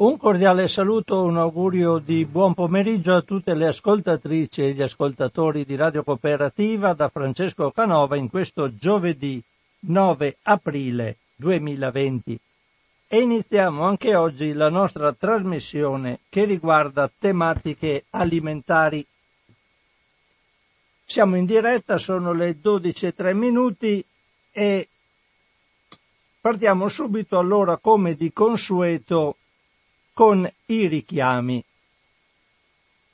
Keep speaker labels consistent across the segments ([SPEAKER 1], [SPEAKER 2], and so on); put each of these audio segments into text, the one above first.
[SPEAKER 1] Un cordiale saluto, un augurio di buon pomeriggio a tutte le ascoltatrici e gli ascoltatori di Radio Cooperativa da Francesco Canova in questo giovedì 9 aprile 2020. E iniziamo anche oggi la nostra trasmissione che riguarda tematiche alimentari. Siamo in diretta, sono le 12.03 minuti e partiamo subito allora come di consueto con i richiami.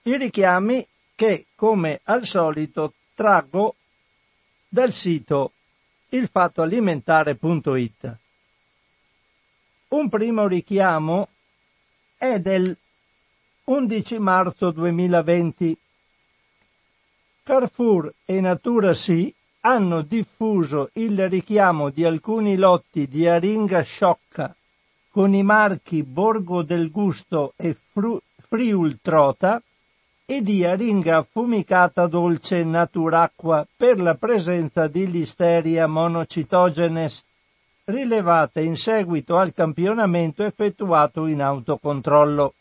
[SPEAKER 1] I richiami che, come al solito, traggo dal sito ilfattoalimentare.it. Un primo richiamo è del 11 marzo 2020. Carrefour e Natura Sì hanno diffuso il richiamo di alcuni lotti di aringa sciocca con i marchi Borgo del Gusto e Fru- Friultrota e di aringa affumicata dolce naturacqua per la presenza di Listeria monocitogenes rilevate in seguito al campionamento effettuato in autocontrollo.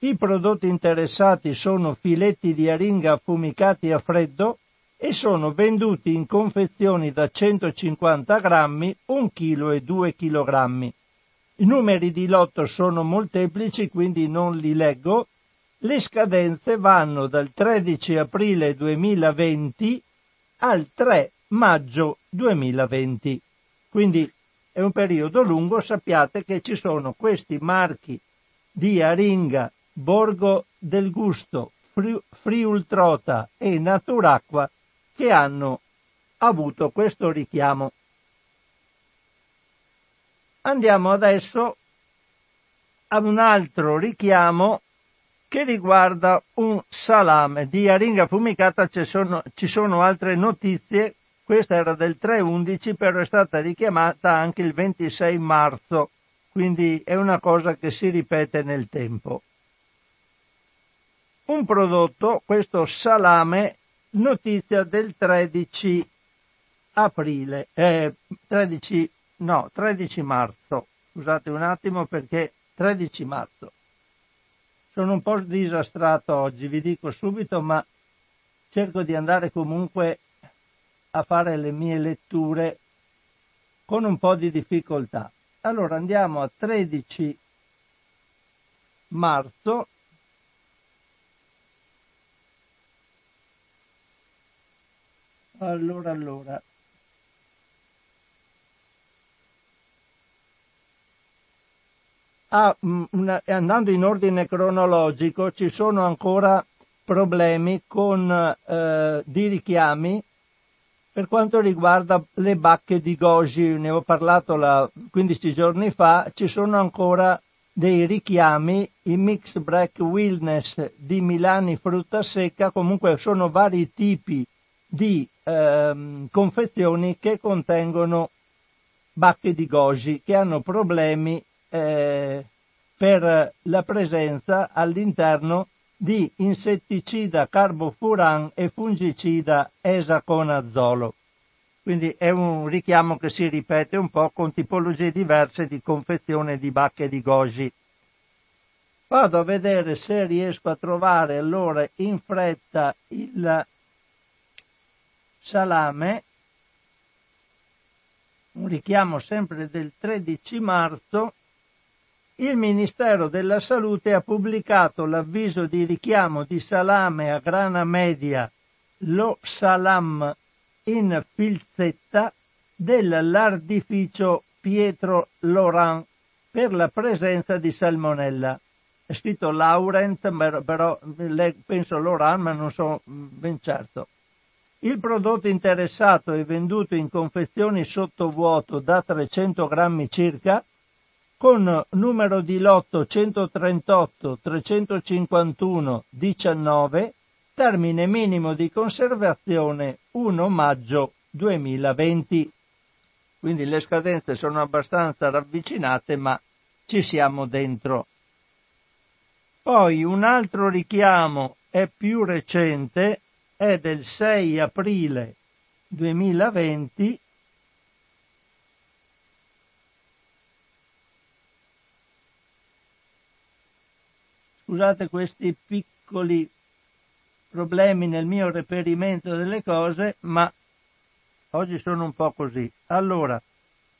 [SPEAKER 1] I prodotti interessati sono filetti di aringa affumicati a freddo e sono venduti in confezioni da 150 grammi, 1 kg e 2 kg. I numeri di lotto sono molteplici, quindi non li leggo. Le scadenze vanno dal 13 aprile 2020 al 3 maggio 2020. Quindi è un periodo lungo, sappiate che ci sono questi marchi di Aringa, Borgo del Gusto, Friultrota e Naturacqua che hanno avuto questo richiamo. Andiamo adesso ad un altro richiamo che riguarda un salame di aringa fumicata, ci sono, ci sono altre notizie, questa era del 3.11, però è stata richiamata anche il 26 marzo, quindi è una cosa che si ripete nel tempo. Un prodotto, questo salame, notizia del 13 aprile, eh, 13 no, 13 marzo, scusate un attimo perché 13 marzo. Sono un po' disastrato oggi, vi dico subito, ma cerco di andare comunque a fare le mie letture con un po' di difficoltà. Allora andiamo a 13 marzo. Allora, allora, ah, una, andando in ordine cronologico, ci sono ancora problemi con, eh, di richiami per quanto riguarda le bacche di Goji, ne ho parlato la, 15 giorni fa, ci sono ancora dei richiami, i Mix Black Wellness di Milani frutta secca, comunque sono vari tipi di ehm, confezioni che contengono bacche di goji che hanno problemi eh, per la presenza all'interno di insetticida carbofuran e fungicida esaconazolo. Quindi è un richiamo che si ripete un po' con tipologie diverse di confezione di bacche di goji. Vado a vedere se riesco a trovare allora in fretta il salame, un richiamo sempre del 13 marzo, il Ministero della Salute ha pubblicato l'avviso di richiamo di salame a grana media, lo salam in filzetta dell'artificio Pietro Laurent per la presenza di salmonella. È scritto Laurent, però penso Laurent, ma non sono ben certo. Il prodotto interessato è venduto in confezioni sottovuoto da 300 grammi circa con numero di lotto 138 351 19, termine minimo di conservazione 1 maggio 2020. Quindi le scadenze sono abbastanza ravvicinate, ma ci siamo dentro. Poi un altro richiamo è più recente, è del 6 aprile 2020 scusate questi piccoli problemi nel mio reperimento delle cose, ma oggi sono un po' così. Allora,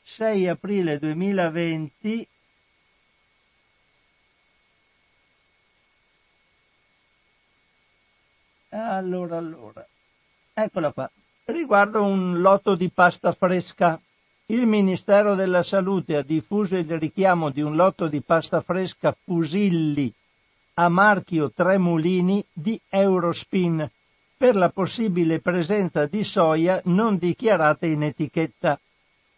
[SPEAKER 1] 6 aprile 2020 Allora, allora. Eccola qua. Riguardo un lotto di pasta fresca. Il Ministero della Salute ha diffuso il richiamo di un lotto di pasta fresca Fusilli a marchio Tremulini di Eurospin per la possibile presenza di soia non dichiarata in etichetta.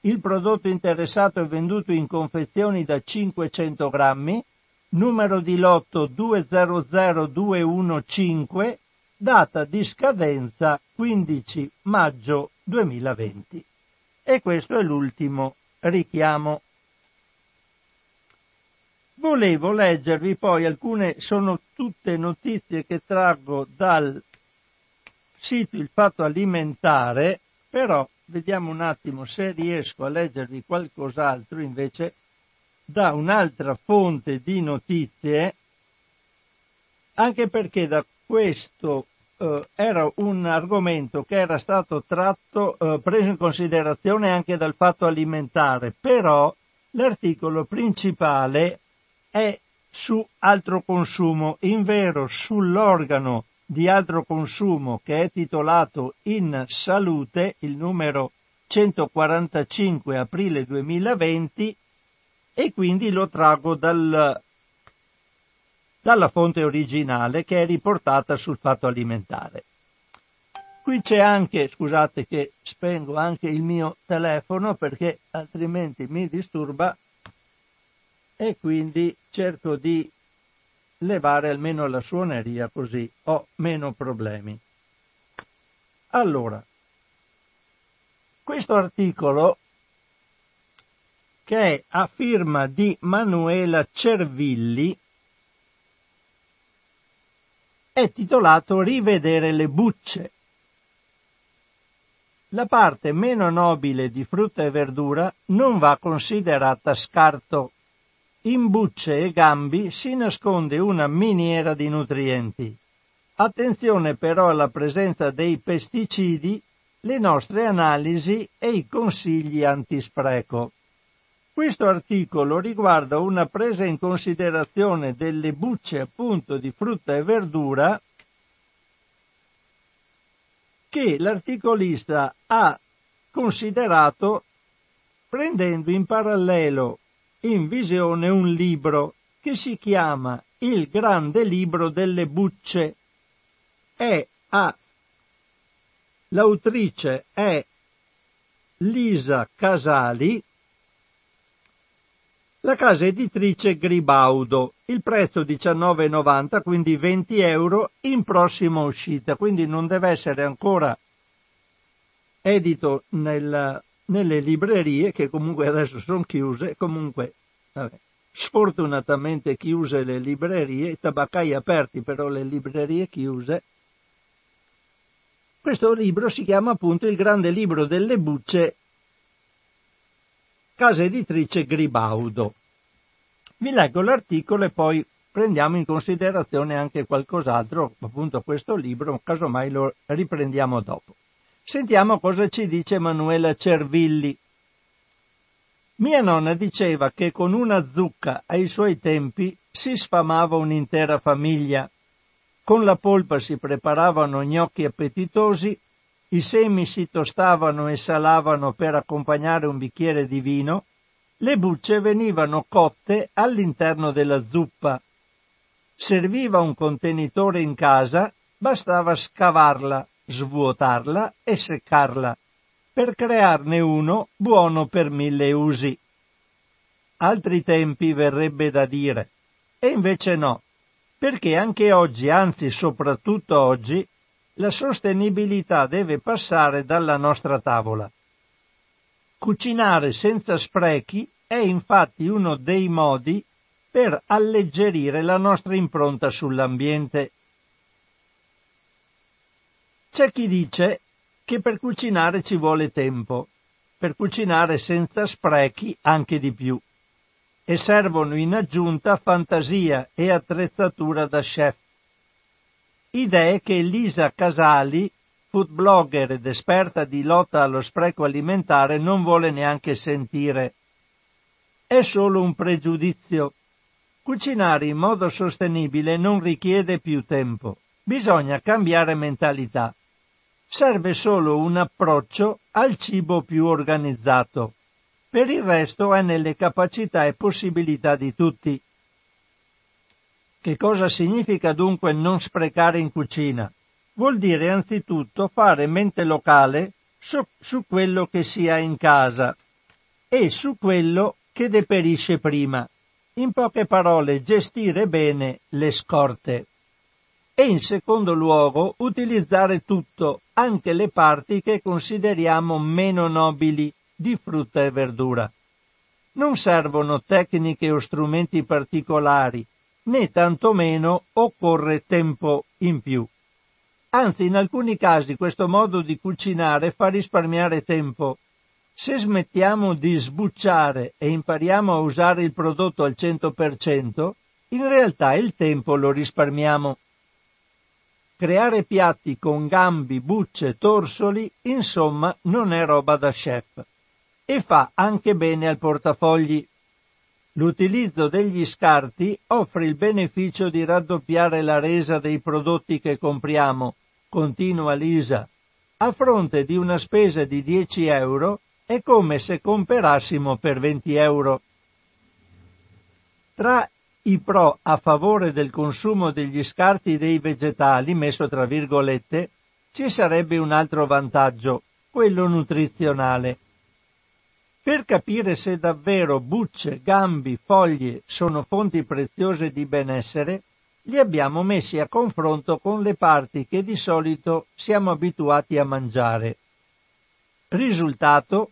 [SPEAKER 1] Il prodotto interessato è venduto in confezioni da 500 grammi, numero di lotto 200215, data di scadenza 15 maggio 2020. E questo è l'ultimo richiamo. Volevo leggervi poi alcune, sono tutte notizie che traggo dal sito Il Fatto Alimentare, però vediamo un attimo se riesco a leggervi qualcos'altro invece da un'altra fonte di notizie, anche perché da questo eh, era un argomento che era stato tratto, eh, preso in considerazione anche dal fatto alimentare, però l'articolo principale è su altro consumo, in vero sull'organo di altro consumo che è titolato In Salute, il numero 145 aprile 2020 e quindi lo trago dal, dalla fonte originale che è riportata sul fatto alimentare. Qui c'è anche, scusate che spengo anche il mio telefono perché altrimenti mi disturba e quindi cerco di levare almeno la suoneria così ho meno problemi. Allora, questo articolo che è a firma di Manuela Cervilli è titolato Rivedere le bucce. La parte meno nobile di frutta e verdura non va considerata scarto in bucce e gambi si nasconde una miniera di nutrienti. Attenzione però alla presenza dei pesticidi, le nostre analisi e i consigli antispreco. Questo articolo riguarda una presa in considerazione delle bucce appunto di frutta e verdura che l'articolista ha considerato prendendo in parallelo in visione un libro che si chiama Il grande libro delle bucce. È a. L'autrice è Lisa Casali, la casa editrice Gribaudo, il prezzo 19,90, quindi 20 euro in prossima uscita, quindi non deve essere ancora edito nel, nelle librerie che comunque adesso sono chiuse, comunque vabbè, sfortunatamente chiuse le librerie, i tabaccai aperti però le librerie chiuse. Questo libro si chiama appunto Il grande libro delle bucce, casa editrice Gribaudo. Vi leggo l'articolo e poi prendiamo in considerazione anche qualcos'altro, appunto questo libro, casomai lo riprendiamo dopo. Sentiamo cosa ci dice Emanuela Cervilli. Mia nonna diceva che con una zucca ai suoi tempi si sfamava un'intera famiglia. Con la polpa si preparavano gnocchi appetitosi, i semi si tostavano e salavano per accompagnare un bicchiere di vino, le bucce venivano cotte all'interno della zuppa. Serviva un contenitore in casa, bastava scavarla svuotarla e seccarla, per crearne uno buono per mille usi. Altri tempi verrebbe da dire, e invece no, perché anche oggi, anzi soprattutto oggi, la sostenibilità deve passare dalla nostra tavola. Cucinare senza sprechi è infatti uno dei modi per alleggerire la nostra impronta sull'ambiente c'è chi dice che per cucinare ci vuole tempo, per cucinare senza sprechi anche di più. e servono in aggiunta fantasia e attrezzatura da chef. Idee che Lisa Casali, food blogger ed esperta di lotta allo spreco alimentare, non vuole neanche sentire. È solo un pregiudizio. Cucinare in modo sostenibile non richiede più tempo. Bisogna cambiare mentalità. Serve solo un approccio al cibo più organizzato. Per il resto è nelle capacità e possibilità di tutti. Che cosa significa dunque non sprecare in cucina? Vuol dire anzitutto fare mente locale su, su quello che si ha in casa e su quello che deperisce prima. In poche parole, gestire bene le scorte. E in secondo luogo, utilizzare tutto, anche le parti che consideriamo meno nobili di frutta e verdura. Non servono tecniche o strumenti particolari, né tantomeno occorre tempo in più. Anzi, in alcuni casi questo modo di cucinare fa risparmiare tempo. Se smettiamo di sbucciare e impariamo a usare il prodotto al 100%, in realtà il tempo lo risparmiamo. Creare piatti con gambi, bucce, torsoli, insomma, non è roba da chef. E fa anche bene al portafogli. L'utilizzo degli scarti offre il beneficio di raddoppiare la resa dei prodotti che compriamo, continua Lisa. A fronte di una spesa di 10 euro è come se comperassimo per 20 euro. Tra i pro a favore del consumo degli scarti dei vegetali, messo tra virgolette, ci sarebbe un altro vantaggio, quello nutrizionale. Per capire se davvero bucce, gambi, foglie sono fonti preziose di benessere, li abbiamo messi a confronto con le parti che di solito siamo abituati a mangiare. Risultato,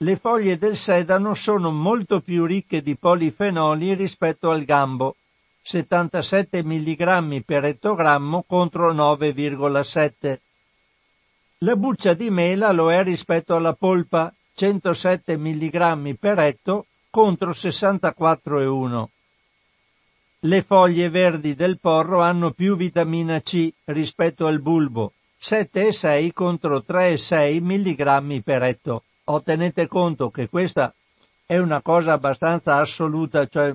[SPEAKER 1] le foglie del sedano sono molto più ricche di polifenoli rispetto al gambo, 77 mg per ettogrammo contro 9,7. La buccia di mela lo è rispetto alla polpa, 107 mg per etto contro 64,1. Le foglie verdi del porro hanno più vitamina C rispetto al bulbo, 7,6 contro 3,6 mg per etto. O tenete conto che questa è una cosa abbastanza assoluta, cioè,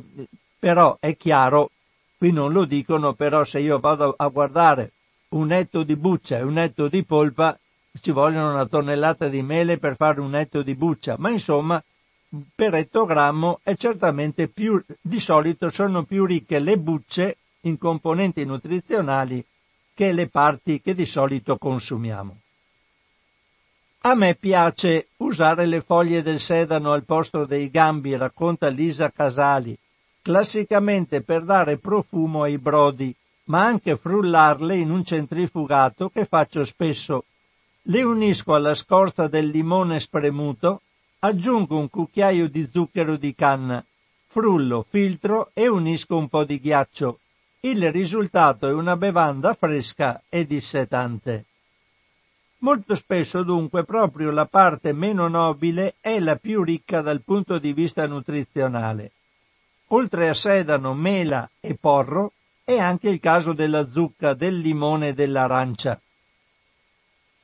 [SPEAKER 1] però è chiaro, qui non lo dicono, però se io vado a guardare un etto di buccia e un etto di polpa, ci vogliono una tonnellata di mele per fare un etto di buccia, ma insomma per ettogrammo è certamente più, di solito sono più ricche le bucce in componenti nutrizionali che le parti che di solito consumiamo. A me piace usare le foglie del sedano al posto dei gambi, racconta Lisa Casali, classicamente per dare profumo ai brodi, ma anche frullarle in un centrifugato che faccio spesso le unisco alla scorza del limone spremuto, aggiungo un cucchiaio di zucchero di canna, frullo, filtro e unisco un po' di ghiaccio. Il risultato è una bevanda fresca e dissetante. Molto spesso dunque proprio la parte meno nobile è la più ricca dal punto di vista nutrizionale. Oltre a sedano, mela e porro, è anche il caso della zucca, del limone e dell'arancia.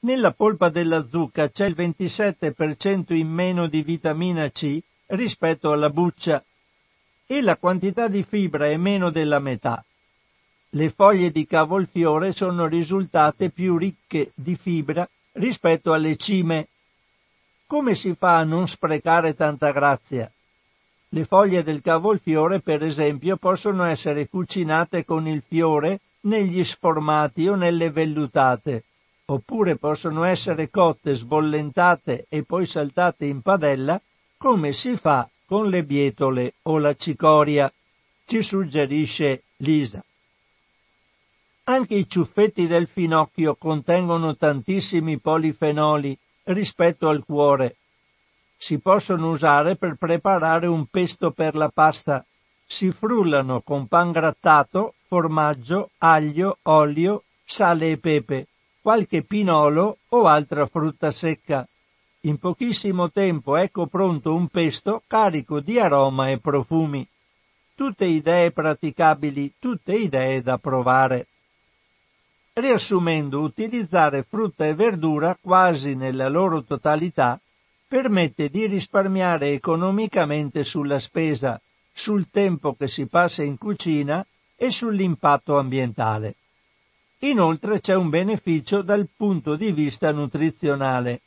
[SPEAKER 1] Nella polpa della zucca c'è il 27% in meno di vitamina C rispetto alla buccia e la quantità di fibra è meno della metà. Le foglie di cavolfiore sono risultate più ricche di fibra rispetto alle cime. Come si fa a non sprecare tanta grazia? Le foglie del cavolfiore, per esempio, possono essere cucinate con il fiore negli sformati o nelle vellutate oppure possono essere cotte, sbollentate e poi saltate in padella, come si fa con le bietole o la cicoria, ci suggerisce Lisa. Anche i ciuffetti del finocchio contengono tantissimi polifenoli rispetto al cuore. Si possono usare per preparare un pesto per la pasta. Si frullano con pan grattato, formaggio, aglio, olio, sale e pepe qualche pinolo o altra frutta secca. In pochissimo tempo ecco pronto un pesto carico di aroma e profumi. Tutte idee praticabili, tutte idee da provare. Riassumendo, utilizzare frutta e verdura quasi nella loro totalità permette di risparmiare economicamente sulla spesa, sul tempo che si passa in cucina e sull'impatto ambientale. Inoltre c'è un beneficio dal punto di vista nutrizionale.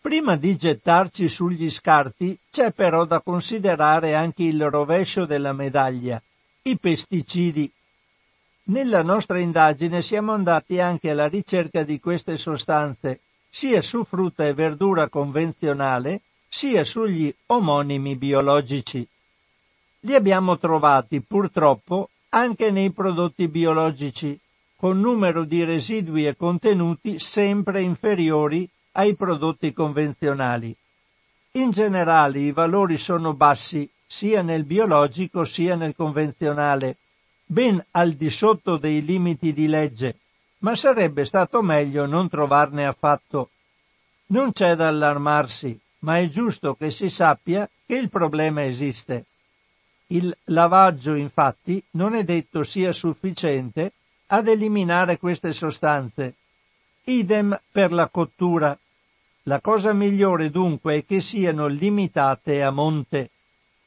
[SPEAKER 1] Prima di gettarci sugli scarti c'è però da considerare anche il rovescio della medaglia, i pesticidi. Nella nostra indagine siamo andati anche alla ricerca di queste sostanze, sia su frutta e verdura convenzionale, sia sugli omonimi biologici. Li abbiamo trovati purtroppo anche nei prodotti biologici, con numero di residui e contenuti sempre inferiori ai prodotti convenzionali. In generale i valori sono bassi sia nel biologico sia nel convenzionale, ben al di sotto dei limiti di legge, ma sarebbe stato meglio non trovarne affatto. Non c'è da allarmarsi, ma è giusto che si sappia che il problema esiste. Il lavaggio, infatti, non è detto sia sufficiente ad eliminare queste sostanze. Idem per la cottura. La cosa migliore dunque è che siano limitate a monte.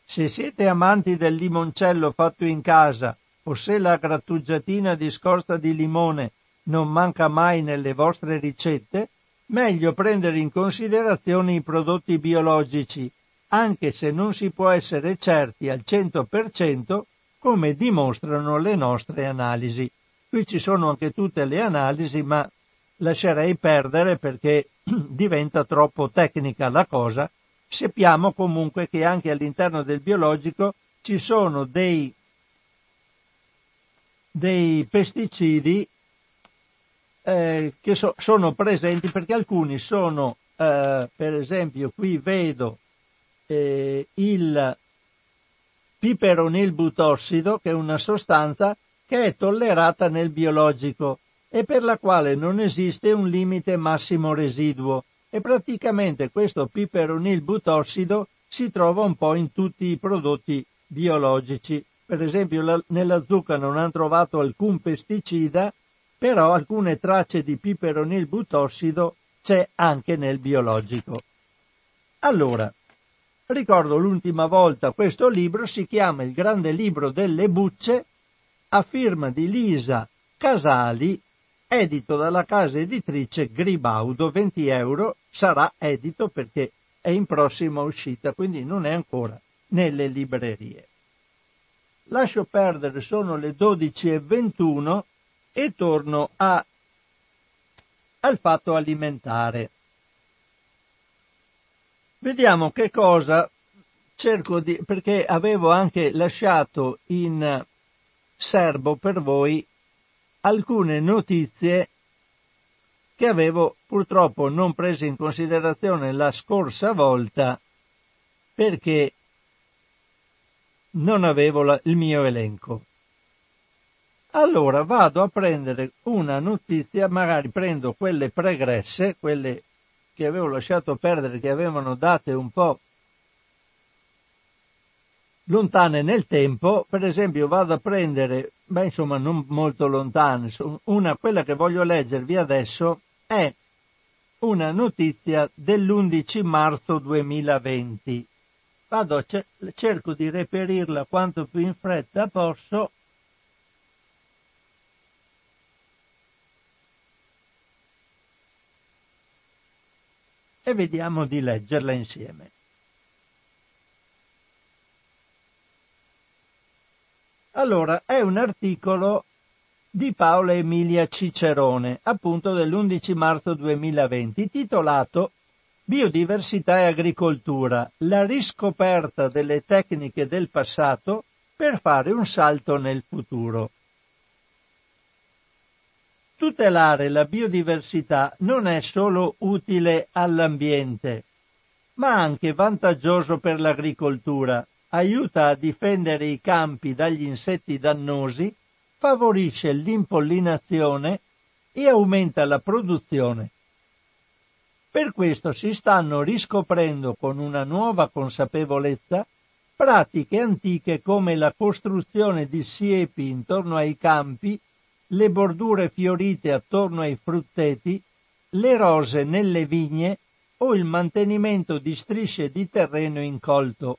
[SPEAKER 1] Se siete amanti del limoncello fatto in casa o se la grattugiatina di scorza di limone non manca mai nelle vostre ricette, meglio prendere in considerazione i prodotti biologici, anche se non si può essere certi al 100% come dimostrano le nostre analisi. Qui ci sono anche tutte le analisi, ma lascerei perdere perché diventa troppo tecnica la cosa. Sappiamo comunque che anche all'interno del biologico ci sono dei, dei pesticidi eh, che so, sono presenti perché alcuni sono, eh, per esempio, qui vedo eh, il piperonil butossido, che è una sostanza che è tollerata nel biologico e per la quale non esiste un limite massimo residuo e praticamente questo piperonil butossido si trova un po' in tutti i prodotti biologici. Per esempio la, nella zucca non hanno trovato alcun pesticida però alcune tracce di piperonil butossido c'è anche nel biologico. Allora, ricordo l'ultima volta questo libro si chiama Il grande libro delle bucce a firma di Lisa Casali, edito dalla casa editrice Gribaudo, 20 euro, sarà edito perché è in prossima uscita, quindi non è ancora nelle librerie. Lascio perdere, sono le 12.21 e torno a, al fatto alimentare. Vediamo che cosa cerco di, perché avevo anche lasciato in serbo per voi alcune notizie che avevo purtroppo non preso in considerazione la scorsa volta perché non avevo la, il mio elenco. Allora vado a prendere una notizia, magari prendo quelle pregresse, quelle che avevo lasciato perdere, che avevano date un po' lontane nel tempo, per esempio vado a prendere, beh insomma non molto lontane, una, quella che voglio leggervi adesso è una notizia dell'11 marzo 2020. Vado, cerco di reperirla quanto più in fretta posso e vediamo di leggerla insieme. Allora, è un articolo di Paola Emilia Cicerone, appunto dell'11 marzo 2020, titolato Biodiversità e agricoltura, la riscoperta delle tecniche del passato per fare un salto nel futuro. Tutelare la biodiversità non è solo utile all'ambiente, ma anche vantaggioso per l'agricoltura, aiuta a difendere i campi dagli insetti dannosi, favorisce l'impollinazione e aumenta la produzione. Per questo si stanno riscoprendo con una nuova consapevolezza pratiche antiche come la costruzione di siepi intorno ai campi, le bordure fiorite attorno ai frutteti, le rose nelle vigne o il mantenimento di strisce di terreno incolto.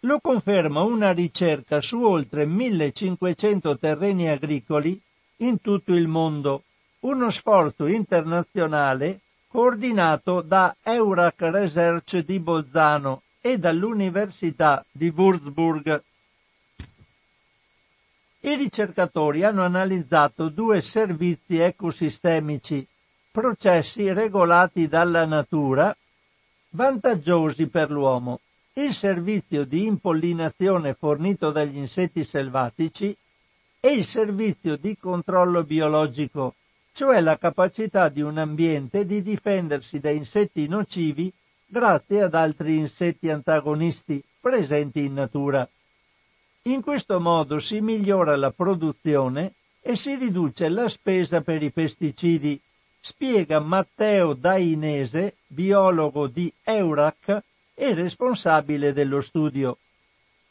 [SPEAKER 1] Lo conferma una ricerca su oltre 1500 terreni agricoli in tutto il mondo, uno sforzo internazionale coordinato da Eurac Research di Bolzano e dall'Università di Würzburg. I ricercatori hanno analizzato due servizi ecosistemici, processi regolati dalla natura, vantaggiosi per l'uomo il servizio di impollinazione fornito dagli insetti selvatici e il servizio di controllo biologico, cioè la capacità di un ambiente di difendersi da insetti nocivi grazie ad altri insetti antagonisti presenti in natura. In questo modo si migliora la produzione e si riduce la spesa per i pesticidi, spiega Matteo Dainese, biologo di Eurac, e responsabile dello studio.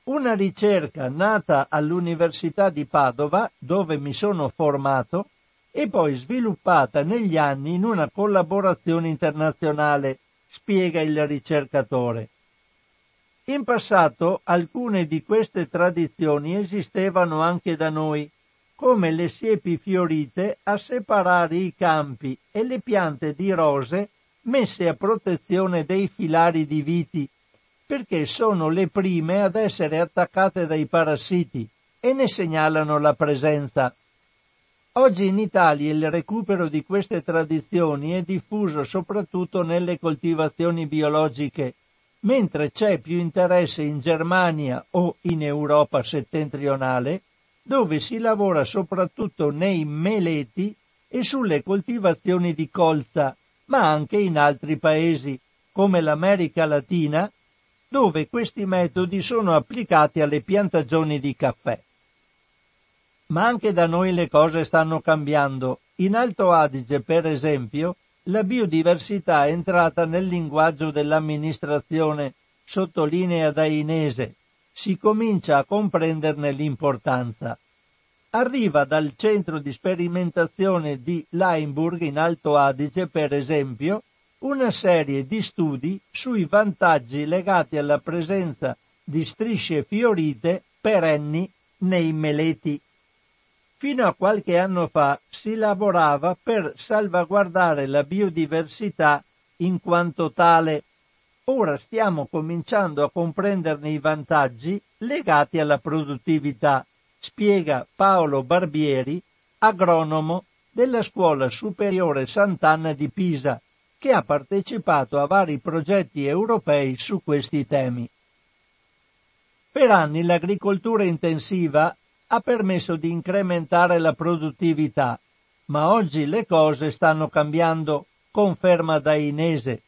[SPEAKER 1] Una ricerca nata all'Università di Padova, dove mi sono formato, e poi sviluppata negli anni in una collaborazione internazionale, spiega il ricercatore. In passato alcune di queste tradizioni esistevano anche da noi, come le siepi fiorite a separare i campi e le piante di rose messe a protezione dei filari di viti, perché sono le prime ad essere attaccate dai parassiti e ne segnalano la presenza. Oggi in Italia il recupero di queste tradizioni è diffuso soprattutto nelle coltivazioni biologiche, mentre c'è più interesse in Germania o in Europa settentrionale, dove si lavora soprattutto nei meleti e sulle coltivazioni di colza, ma anche in altri paesi, come l'America Latina, dove questi metodi sono applicati alle piantagioni di caffè. Ma anche da noi le cose stanno cambiando. In Alto Adige, per esempio, la biodiversità è entrata nel linguaggio dell'amministrazione, sottolinea da Inese, si comincia a comprenderne l'importanza arriva dal centro di sperimentazione di Limburg in Alto Adige, per esempio, una serie di studi sui vantaggi legati alla presenza di strisce fiorite perenni nei meleti. Fino a qualche anno fa si lavorava per salvaguardare la biodiversità in quanto tale. Ora stiamo cominciando a comprenderne i vantaggi legati alla produttività spiega Paolo Barbieri, agronomo della Scuola Superiore Sant'Anna di Pisa, che ha partecipato a vari progetti europei su questi temi. Per anni l'agricoltura intensiva ha permesso di incrementare la produttività, ma oggi le cose stanno cambiando, conferma Dainese.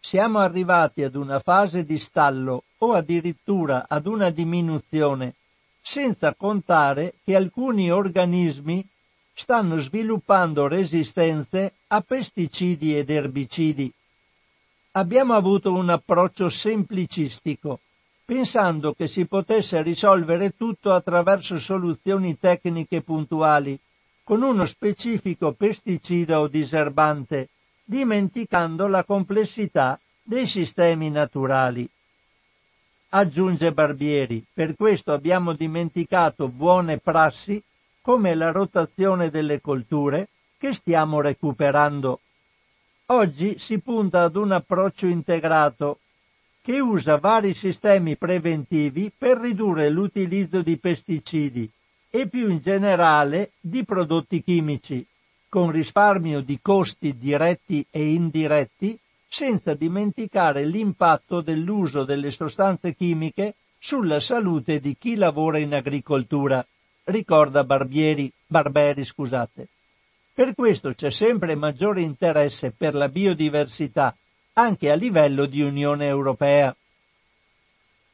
[SPEAKER 1] Siamo arrivati ad una fase di stallo o addirittura ad una diminuzione senza contare che alcuni organismi stanno sviluppando resistenze a pesticidi ed erbicidi. Abbiamo avuto un approccio semplicistico, pensando che si potesse risolvere tutto attraverso soluzioni tecniche puntuali, con uno specifico pesticida o diserbante, dimenticando la complessità dei sistemi naturali. Aggiunge Barbieri, per questo abbiamo dimenticato buone prassi come la rotazione delle colture che stiamo recuperando. Oggi si punta ad un approccio integrato che usa vari sistemi preventivi per ridurre l'utilizzo di pesticidi e più in generale di prodotti chimici, con risparmio di costi diretti e indiretti senza dimenticare l'impatto dell'uso delle sostanze chimiche sulla salute di chi lavora in agricoltura, ricorda Barbieri, Barberi. Scusate. Per questo c'è sempre maggiore interesse per la biodiversità anche a livello di Unione Europea.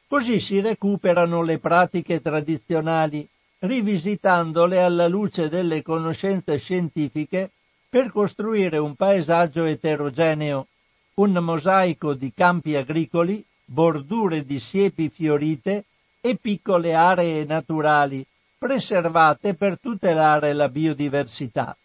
[SPEAKER 1] Così si recuperano le pratiche tradizionali, rivisitandole alla luce delle conoscenze scientifiche per costruire un paesaggio eterogeneo un mosaico di campi agricoli, bordure di siepi fiorite e piccole aree naturali preservate per tutelare la biodiversità,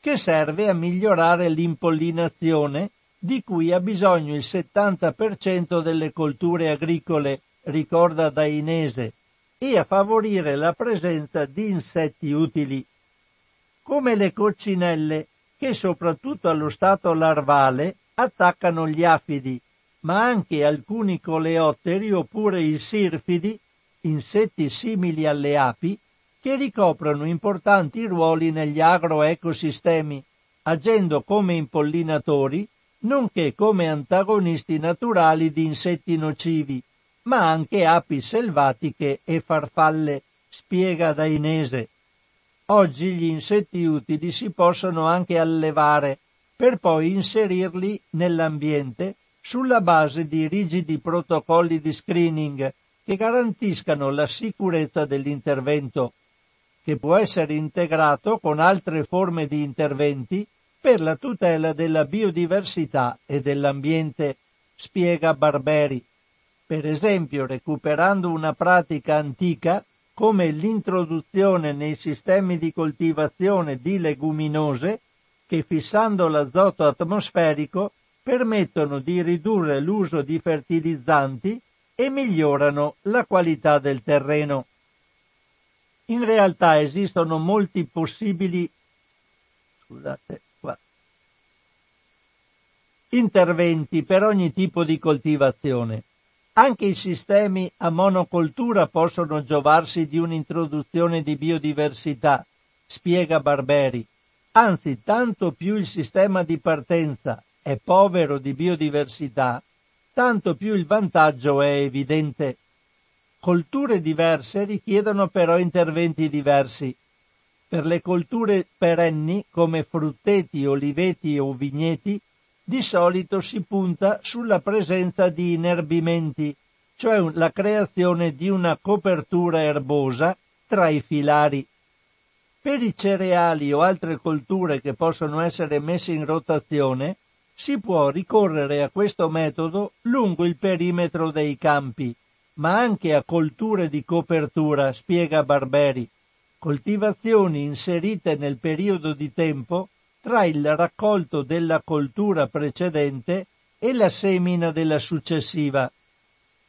[SPEAKER 1] che serve a migliorare l'impollinazione di cui ha bisogno il 70% delle colture agricole, ricorda Dainese, e a favorire la presenza di insetti utili, come le coccinelle, che soprattutto allo stato larvale attaccano gli afidi, ma anche alcuni coleotteri oppure i sirfidi, insetti simili alle api, che ricoprono importanti ruoli negli agroecosistemi, agendo come impollinatori, nonché come antagonisti naturali di insetti nocivi, ma anche api selvatiche e farfalle, spiega Dainese. Oggi gli insetti utili si possono anche allevare per poi inserirli nell'ambiente sulla base di rigidi protocolli di screening che garantiscano la sicurezza dell'intervento, che può essere integrato con altre forme di interventi per la tutela della biodiversità e dell'ambiente, spiega Barberi per esempio recuperando una pratica antica come l'introduzione nei sistemi di coltivazione di leguminose che fissando l'azoto atmosferico permettono di ridurre l'uso di fertilizzanti e migliorano la qualità del terreno. In realtà esistono molti possibili scusate, interventi per ogni tipo di coltivazione. Anche i sistemi a monocoltura possono giovarsi di un'introduzione di biodiversità, spiega Barberi. Anzi, tanto più il sistema di partenza è povero di biodiversità, tanto più il vantaggio è evidente. Colture diverse richiedono però interventi diversi. Per le colture perenni, come frutteti, oliveti o vigneti, di solito si punta sulla presenza di inerbimenti, cioè la creazione di una copertura erbosa tra i filari. Per i cereali o altre colture che possono essere messe in rotazione, si può ricorrere a questo metodo lungo il perimetro dei campi, ma anche a colture di copertura, spiega Barberi, coltivazioni inserite nel periodo di tempo tra il raccolto della coltura precedente e la semina della successiva.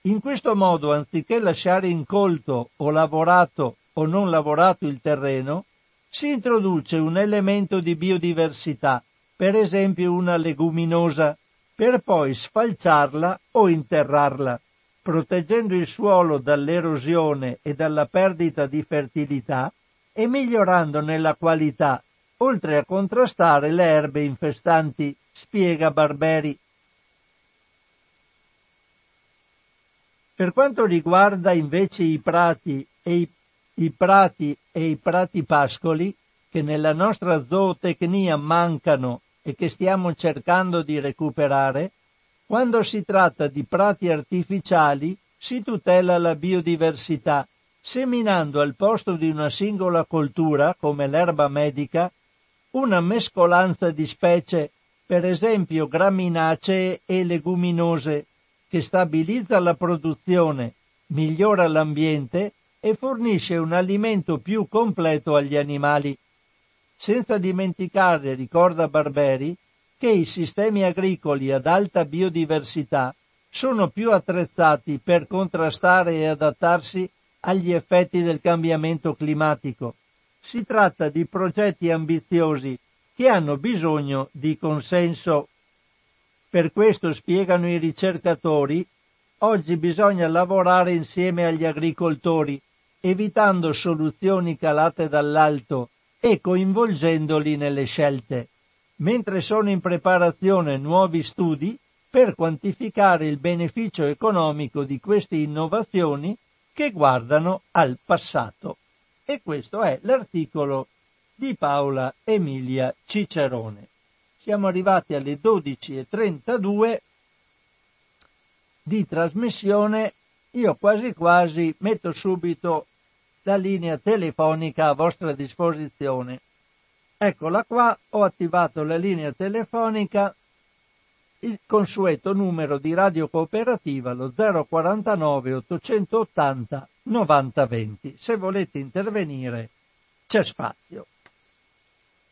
[SPEAKER 1] In questo modo, anziché lasciare incolto o lavorato o non lavorato il terreno, si introduce un elemento di biodiversità, per esempio una leguminosa, per poi sfalciarla o interrarla, proteggendo il suolo dall'erosione e dalla perdita di fertilità e migliorandone la qualità oltre a contrastare le erbe infestanti, spiega Barberi. Per quanto riguarda invece i prati e i, i prati e i prati pascoli, che nella nostra zootecnia mancano e che stiamo cercando di recuperare, quando si tratta di prati artificiali si tutela la biodiversità, seminando al posto di una singola coltura, come l'erba medica, una mescolanza di specie, per esempio graminacee e leguminose, che stabilizza la produzione, migliora l'ambiente e fornisce un alimento più completo agli animali. Senza dimenticare, ricorda Barberi, che i sistemi agricoli ad alta biodiversità sono più attrezzati per contrastare e adattarsi agli effetti del cambiamento climatico si tratta di progetti ambiziosi che hanno bisogno di consenso. Per questo, spiegano i ricercatori, oggi bisogna lavorare insieme agli agricoltori, evitando soluzioni calate dall'alto e coinvolgendoli nelle scelte, mentre sono in preparazione nuovi studi per quantificare il beneficio economico di queste innovazioni che guardano al passato. E questo è l'articolo di Paola Emilia Cicerone. Siamo arrivati alle 12.32 di trasmissione. Io quasi quasi metto subito la linea telefonica a vostra disposizione. Eccola qua, ho attivato la linea telefonica il consueto numero di Radio Cooperativa, lo 049 880 9020. Se volete intervenire c'è spazio.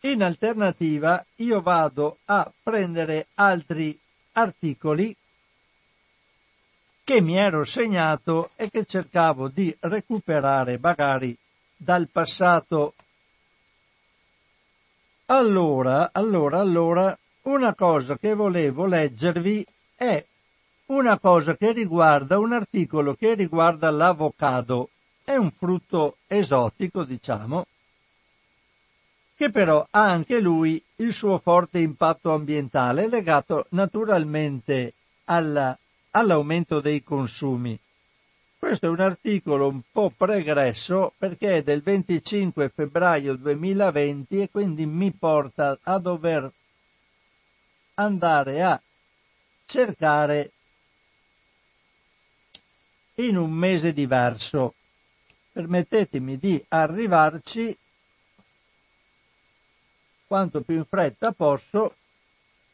[SPEAKER 1] In alternativa io vado a prendere altri articoli che mi ero segnato e che cercavo di recuperare magari dal passato. Allora, allora, allora, una cosa che volevo leggervi è una cosa che riguarda un articolo che riguarda l'avocado. È un frutto esotico, diciamo, che però ha anche lui il suo forte impatto ambientale legato naturalmente alla, all'aumento dei consumi. Questo è un articolo un po' pregresso perché è del 25 febbraio 2020 e quindi mi porta a dover andare a cercare in un mese diverso. Permettetemi di arrivarci quanto più in fretta posso,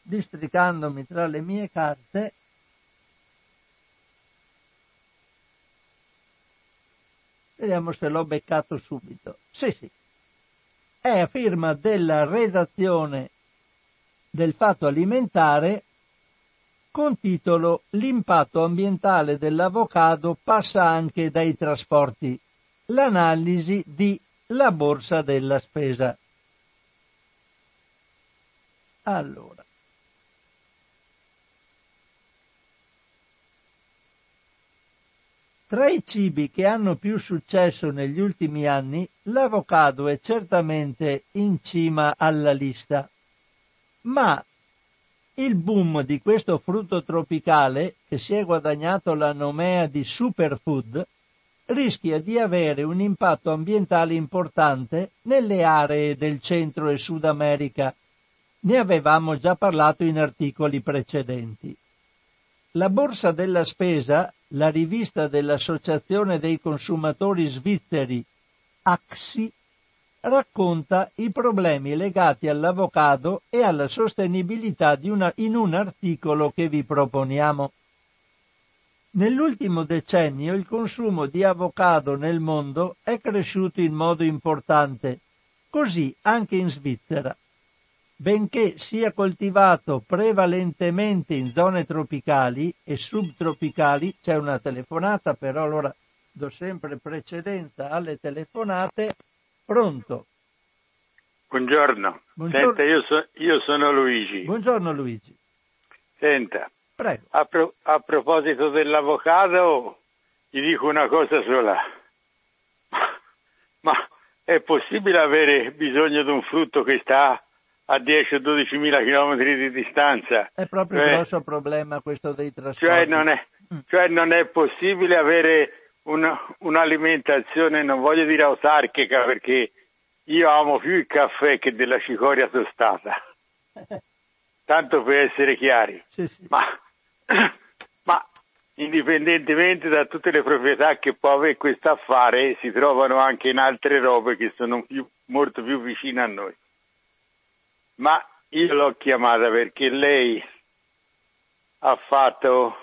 [SPEAKER 1] districandomi tra le mie carte Vediamo se l'ho beccato subito. Sì, sì. È a firma della redazione del fatto alimentare con titolo L'impatto ambientale dell'avocado passa anche dai trasporti. L'analisi di La borsa della spesa. Allora. Tra i cibi che hanno più successo negli ultimi anni, l'avocado è certamente in cima alla lista. Ma il boom di questo frutto tropicale, che si è guadagnato la nomea di superfood, rischia di avere un impatto ambientale importante nelle aree del Centro e Sud America ne avevamo già parlato in articoli precedenti. La borsa della spesa, la rivista dell'Associazione dei consumatori svizzeri AXI, racconta i problemi legati all'avocado e alla sostenibilità una, in un articolo che vi proponiamo. Nell'ultimo decennio il consumo di avocado nel mondo è cresciuto in modo importante, così anche in Svizzera benché sia coltivato prevalentemente in zone tropicali e subtropicali, c'è una telefonata, però allora do sempre precedenza alle telefonate. Pronto?
[SPEAKER 2] Buongiorno. Buongiorno. Senta, io, so, io, sono Luigi.
[SPEAKER 1] Buongiorno Luigi.
[SPEAKER 2] Senta, Prego. A, pro, a proposito dell'avvocato, gli dico una cosa sola. Ma è possibile avere bisogno di un frutto che sta a 10-12 mila chilometri di distanza.
[SPEAKER 1] È proprio cioè, grosso problema questo dei trasporti.
[SPEAKER 2] Cioè non è, mm. cioè non è possibile avere una, un'alimentazione, non voglio dire autarchica perché io amo più il caffè che della cicoria tostata. Tanto per essere chiari.
[SPEAKER 1] Sì, sì.
[SPEAKER 2] Ma, ma indipendentemente da tutte le proprietà che può avere questo affare, si trovano anche in altre robe che sono più, molto più vicine a noi ma io l'ho chiamata perché lei ha fatto,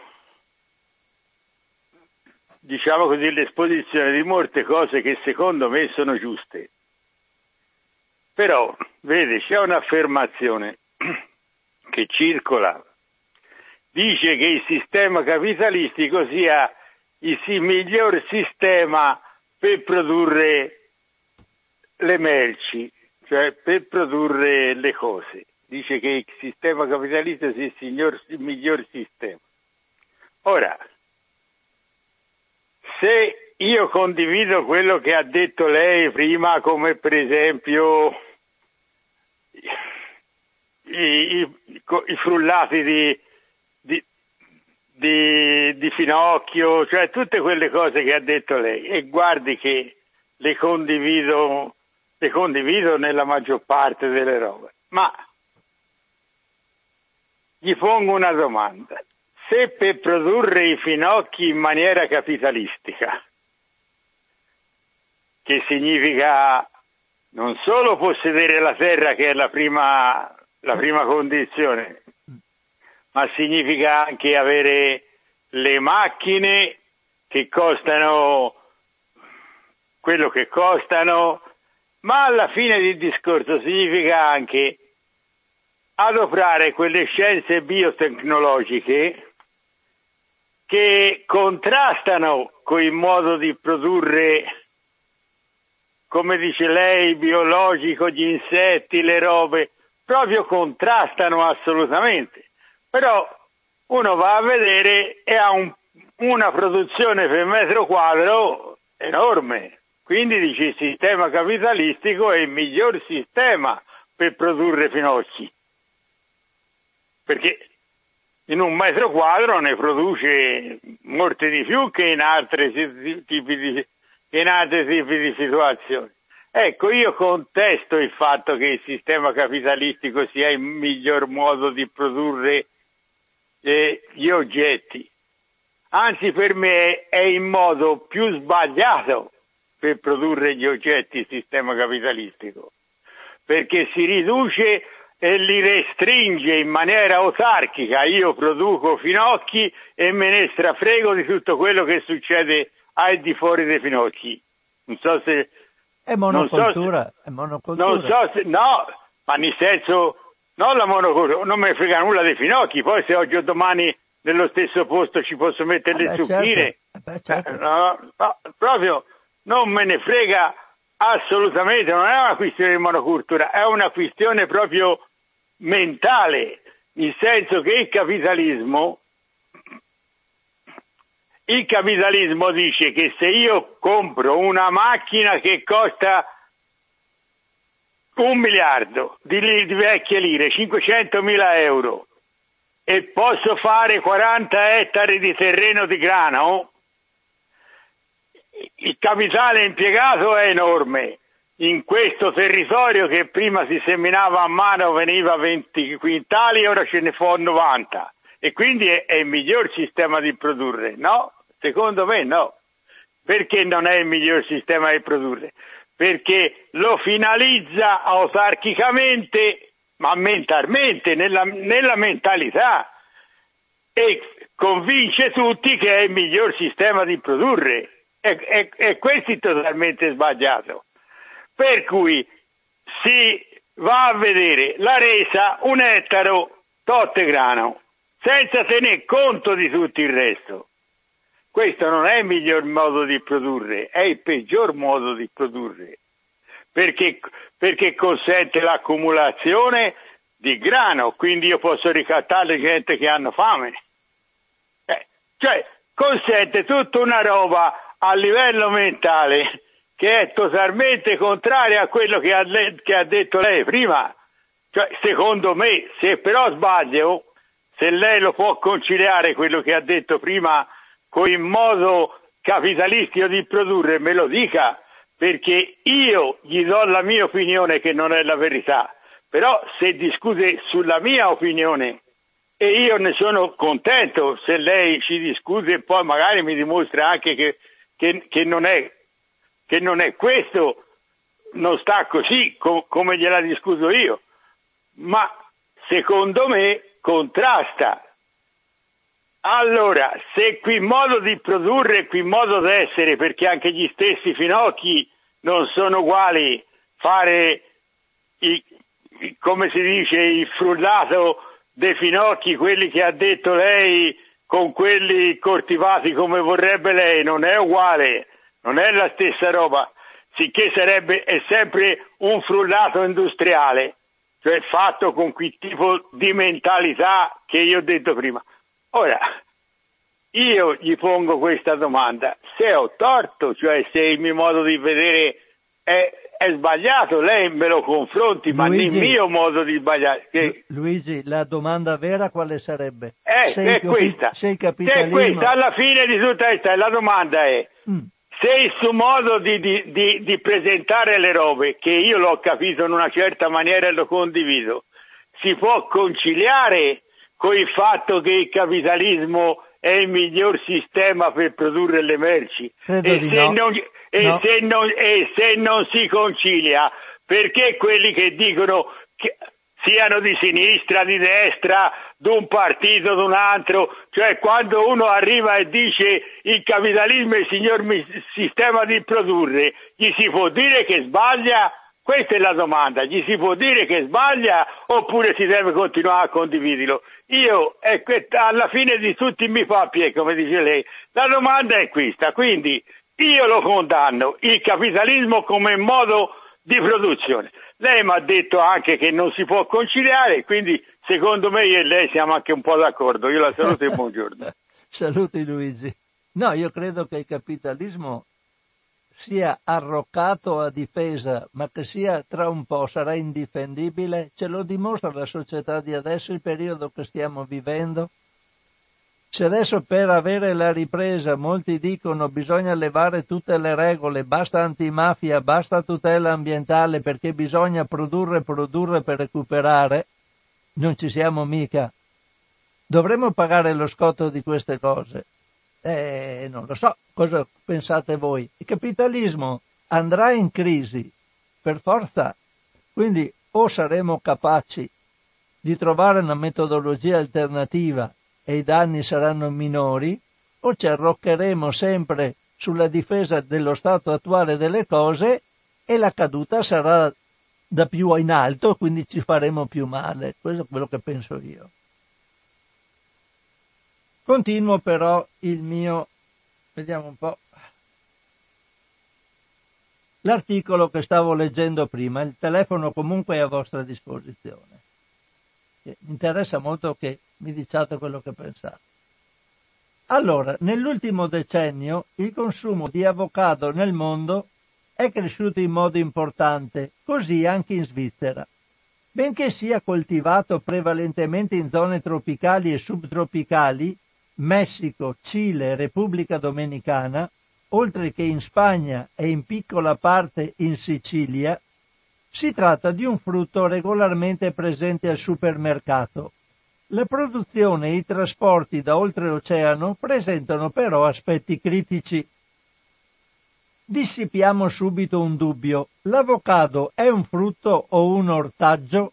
[SPEAKER 2] diciamo così, l'esposizione di molte cose che secondo me sono giuste. Però, vede, c'è un'affermazione che circola, dice che il sistema capitalistico sia il miglior sistema per produrre le merci cioè per produrre le cose. Dice che il sistema capitalista sia il, signor, il miglior sistema. Ora, se io condivido quello che ha detto lei prima, come per esempio i, i, i frullati di, di, di, di, Finocchio, cioè tutte quelle cose che ha detto lei, e guardi che le condivido le condivido nella maggior parte delle robe, ma gli pongo una domanda. Se per produrre i finocchi in maniera capitalistica, che significa non solo possedere la terra che è la prima, la prima condizione, ma significa anche avere le macchine che costano quello che costano, ma alla fine del discorso significa anche adoprare quelle scienze biotecnologiche che contrastano con il modo di produrre, come dice lei, biologico, gli insetti, le robe, proprio contrastano assolutamente. Però uno va a vedere e ha un, una produzione per metro quadro enorme. Quindi dice il sistema capitalistico è il miglior sistema per produrre finocchi. Perché in un metro quadro ne produce molti di più che in altri tipi di, in altri tipi di situazioni. Ecco, io contesto il fatto che il sistema capitalistico sia il miglior modo di produrre eh, gli oggetti. Anzi, per me è il modo più sbagliato per produrre gli oggetti il sistema capitalistico, perché si riduce e li restringe in maniera autarchica. Io produco finocchi e me ne strafrego di tutto quello che succede al di fuori dei finocchi. Non so se...
[SPEAKER 1] È monocultura, so se, è monocultura.
[SPEAKER 2] Non so se... No, ma nel senso... Non la monocultura, non mi frega nulla dei finocchi, poi se oggi o domani nello stesso posto ci posso mettere le
[SPEAKER 1] certo.
[SPEAKER 2] zucchine...
[SPEAKER 1] Eh certo.
[SPEAKER 2] Eh, no, no, proprio non me ne frega assolutamente, non è una questione di monocultura, è una questione proprio mentale, nel senso che il capitalismo, il capitalismo dice che se io compro una macchina che costa un miliardo di, di vecchie lire, 500 mila euro, e posso fare 40 ettari di terreno di grano, il capitale impiegato è enorme in questo territorio che prima si seminava a mano veniva 20 quintali, ora ce ne fa 90 e quindi è, è il miglior sistema di produrre. No, secondo me no. Perché non è il miglior sistema di produrre? Perché lo finalizza autarchicamente, ma mentalmente, nella, nella mentalità e convince tutti che è il miglior sistema di produrre. E, e, e questo è totalmente sbagliato. Per cui si va a vedere la resa un ettaro tot grano, senza tener conto di tutto il resto. Questo non è il miglior modo di produrre, è il peggior modo di produrre, perché, perché consente l'accumulazione di grano, quindi io posso ricattare gente che hanno fame. Eh, cioè, consente tutta una roba a livello mentale che è totalmente contraria a quello che ha, che ha detto lei prima. Cioè, secondo me, se però sbaglio, se lei lo può conciliare quello che ha detto prima con il modo capitalistico di produrre, me lo dica, perché io gli do la mia opinione che non è la verità, però se discute sulla mia opinione e io ne sono contento se lei ci discute e poi magari mi dimostra anche che, che, che non è che non è questo, non sta così com- come gliela discuto io, ma secondo me contrasta. Allora, se qui modo di produrre qui modo di essere, perché anche gli stessi finocchi non sono uguali, fare, i, come si dice, il frullato dei finocchi, quelli che ha detto lei, con quelli coltivati come vorrebbe lei, non è uguale non è la stessa roba, sicché sarebbe, è sempre un frullato industriale, cioè fatto con quel tipo di mentalità che io ho detto prima. Ora, io gli pongo questa domanda, se ho torto, cioè se il mio modo di vedere è, è sbagliato, lei me lo confronti, Luigi, ma nel mio modo di sbagliare. Che...
[SPEAKER 1] Luigi, la domanda vera quale sarebbe?
[SPEAKER 2] Eh, sei è questa.
[SPEAKER 1] Sei capitalismo...
[SPEAKER 2] È questa, alla fine di tutta questa, la domanda è, mm se il suo modo di, di, di, di, presentare le robe, che io l'ho capito in una certa maniera e lo condivido, si può conciliare con il fatto che il capitalismo è il miglior sistema per produrre le merci
[SPEAKER 1] e se, no.
[SPEAKER 2] non, e,
[SPEAKER 1] no.
[SPEAKER 2] se non, e se non si concilia, perché quelli che dicono che siano di sinistra, di destra, di un partito, di un altro, cioè quando uno arriva e dice il capitalismo è il signor sistema di produrre, gli si può dire che sbaglia? Questa è la domanda, gli si può dire che sbaglia oppure si deve continuare a condividerlo? Io, alla fine di tutti mi fa piacere, come dice lei, la domanda è questa, quindi io lo condanno, il capitalismo come modo di produzione. Lei mi ha detto anche che non si può conciliare, quindi secondo me io e lei siamo anche un po' d'accordo. Io la saluto e buongiorno.
[SPEAKER 1] Saluti Luigi. No, io credo che il capitalismo sia arroccato a difesa, ma che sia tra un po' sarà indifendibile, ce lo dimostra la società di adesso, il periodo che stiamo vivendo. Se adesso per avere la ripresa molti dicono bisogna levare tutte le regole, basta antimafia, basta tutela ambientale perché bisogna produrre, produrre per recuperare, non ci siamo mica. Dovremmo pagare lo scotto di queste cose. Eh, non lo so, cosa pensate voi? Il capitalismo andrà in crisi per forza, quindi o saremo capaci di trovare una metodologia alternativa e i danni saranno minori, o ci arroccheremo sempre sulla difesa dello stato attuale delle cose e la caduta sarà da più in alto, quindi ci faremo più male. Questo è quello che penso io. Continuo però il mio, vediamo un po', l'articolo che stavo leggendo prima, il telefono comunque è a vostra disposizione. Mi interessa molto che mi diciate quello che pensate. Allora, nell'ultimo decennio il consumo di avocado nel mondo è cresciuto in modo importante, così anche in Svizzera. Benché sia coltivato prevalentemente in zone tropicali e subtropicali, Messico, Cile, Repubblica Dominicana, oltre che in Spagna e in piccola parte in Sicilia, si tratta di un frutto regolarmente presente al supermercato. La produzione e i trasporti da oltreoceano presentano però aspetti critici. Dissipiamo subito un dubbio. L'avocado è un frutto o un ortaggio?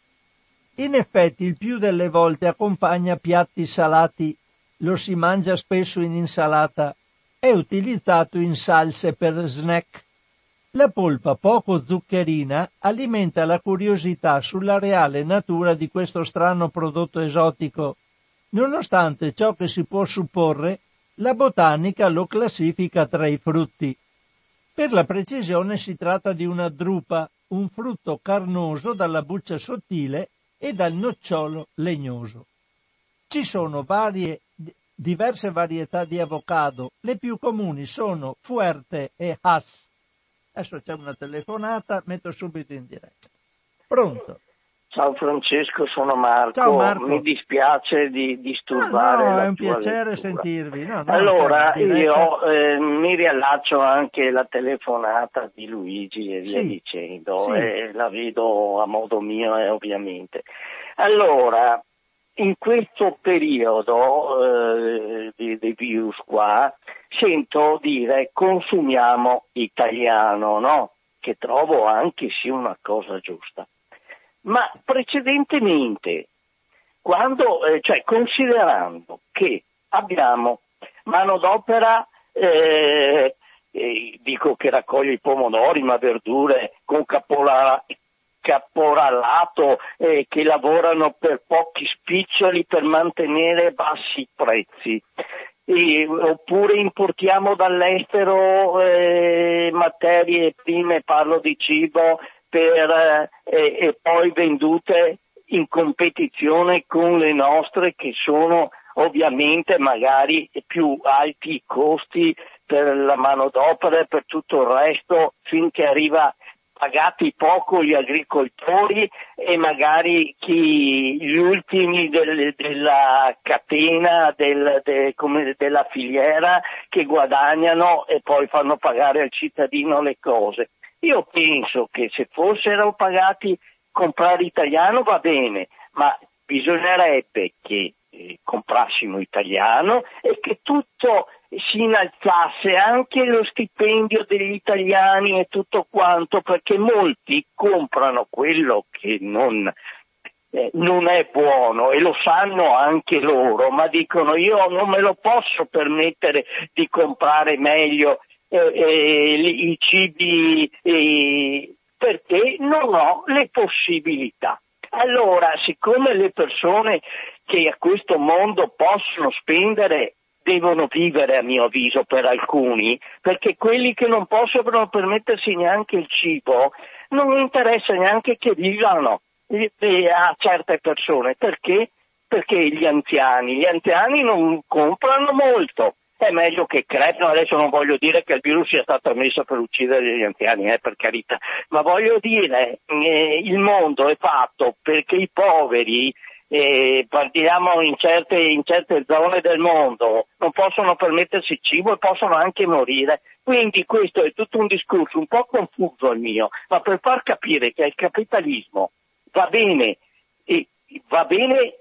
[SPEAKER 1] In effetti il più delle volte accompagna piatti salati lo si mangia spesso in insalata, è utilizzato in salse per snack. La polpa poco zuccherina alimenta la curiosità sulla reale natura di questo strano prodotto esotico. Nonostante ciò che si può supporre, la botanica lo classifica tra i frutti. Per la precisione si tratta di una drupa, un frutto carnoso dalla buccia sottile e dal nocciolo legnoso. Ci sono varie, diverse varietà di avocado, le più comuni sono Fuerte e Hass. Adesso c'è una telefonata, metto subito in diretta. Pronto?
[SPEAKER 3] Ciao Francesco, sono Marco.
[SPEAKER 1] Ciao Marco.
[SPEAKER 3] Mi dispiace di disturbare.
[SPEAKER 1] No, no è un piacere lettura. sentirvi. No, no,
[SPEAKER 3] allora, io eh, mi riallaccio anche alla telefonata di Luigi e via sì. dicendo, sì. e la vedo a modo mio eh, ovviamente. Allora, in questo periodo eh, di, di virus qua sento dire consumiamo italiano, no? Che trovo anche sia una cosa giusta. Ma precedentemente, quando, eh, cioè considerando che abbiamo manodopera eh, eh, dico che raccoglie i pomodori, ma verdure con capola, caporalato eh, che lavorano per pochi spiccioli per mantenere bassi prezzi. E, oppure importiamo dall'estero eh, materie prime, parlo di cibo, per, eh, e poi vendute in competizione con le nostre che sono ovviamente magari più alti i costi per la manodopera e per tutto il resto finché arriva pagati poco gli agricoltori e magari chi, gli ultimi del, della catena, del, de, come, della filiera che guadagnano e poi fanno pagare al cittadino le cose. Io penso che se fossero pagati comprare italiano va bene, ma bisognerebbe che comprassimo italiano e che tutto si innalzasse anche lo stipendio degli italiani e tutto quanto, perché molti comprano quello che non eh, non è buono e lo sanno anche loro, ma dicono io non me lo posso permettere di comprare meglio eh, eh, i cibi eh, perché non ho le possibilità. Allora, siccome le persone che a questo mondo possono spendere devono vivere a mio avviso per alcuni, perché quelli che non possono permettersi neanche il cibo non interessa neanche che vivano a certe persone, perché? Perché gli anziani, gli anziani non comprano molto, è meglio che crepino, adesso non voglio dire che il virus sia stato ammesso per uccidere gli anziani, eh, per carità, ma voglio dire eh, il mondo è fatto perché i poveri eh, partiamo in certe, in certe, zone del mondo, non possono permettersi cibo e possono anche morire. Quindi questo è tutto un discorso un po' confuso il mio, ma per far capire che il capitalismo va bene, va bene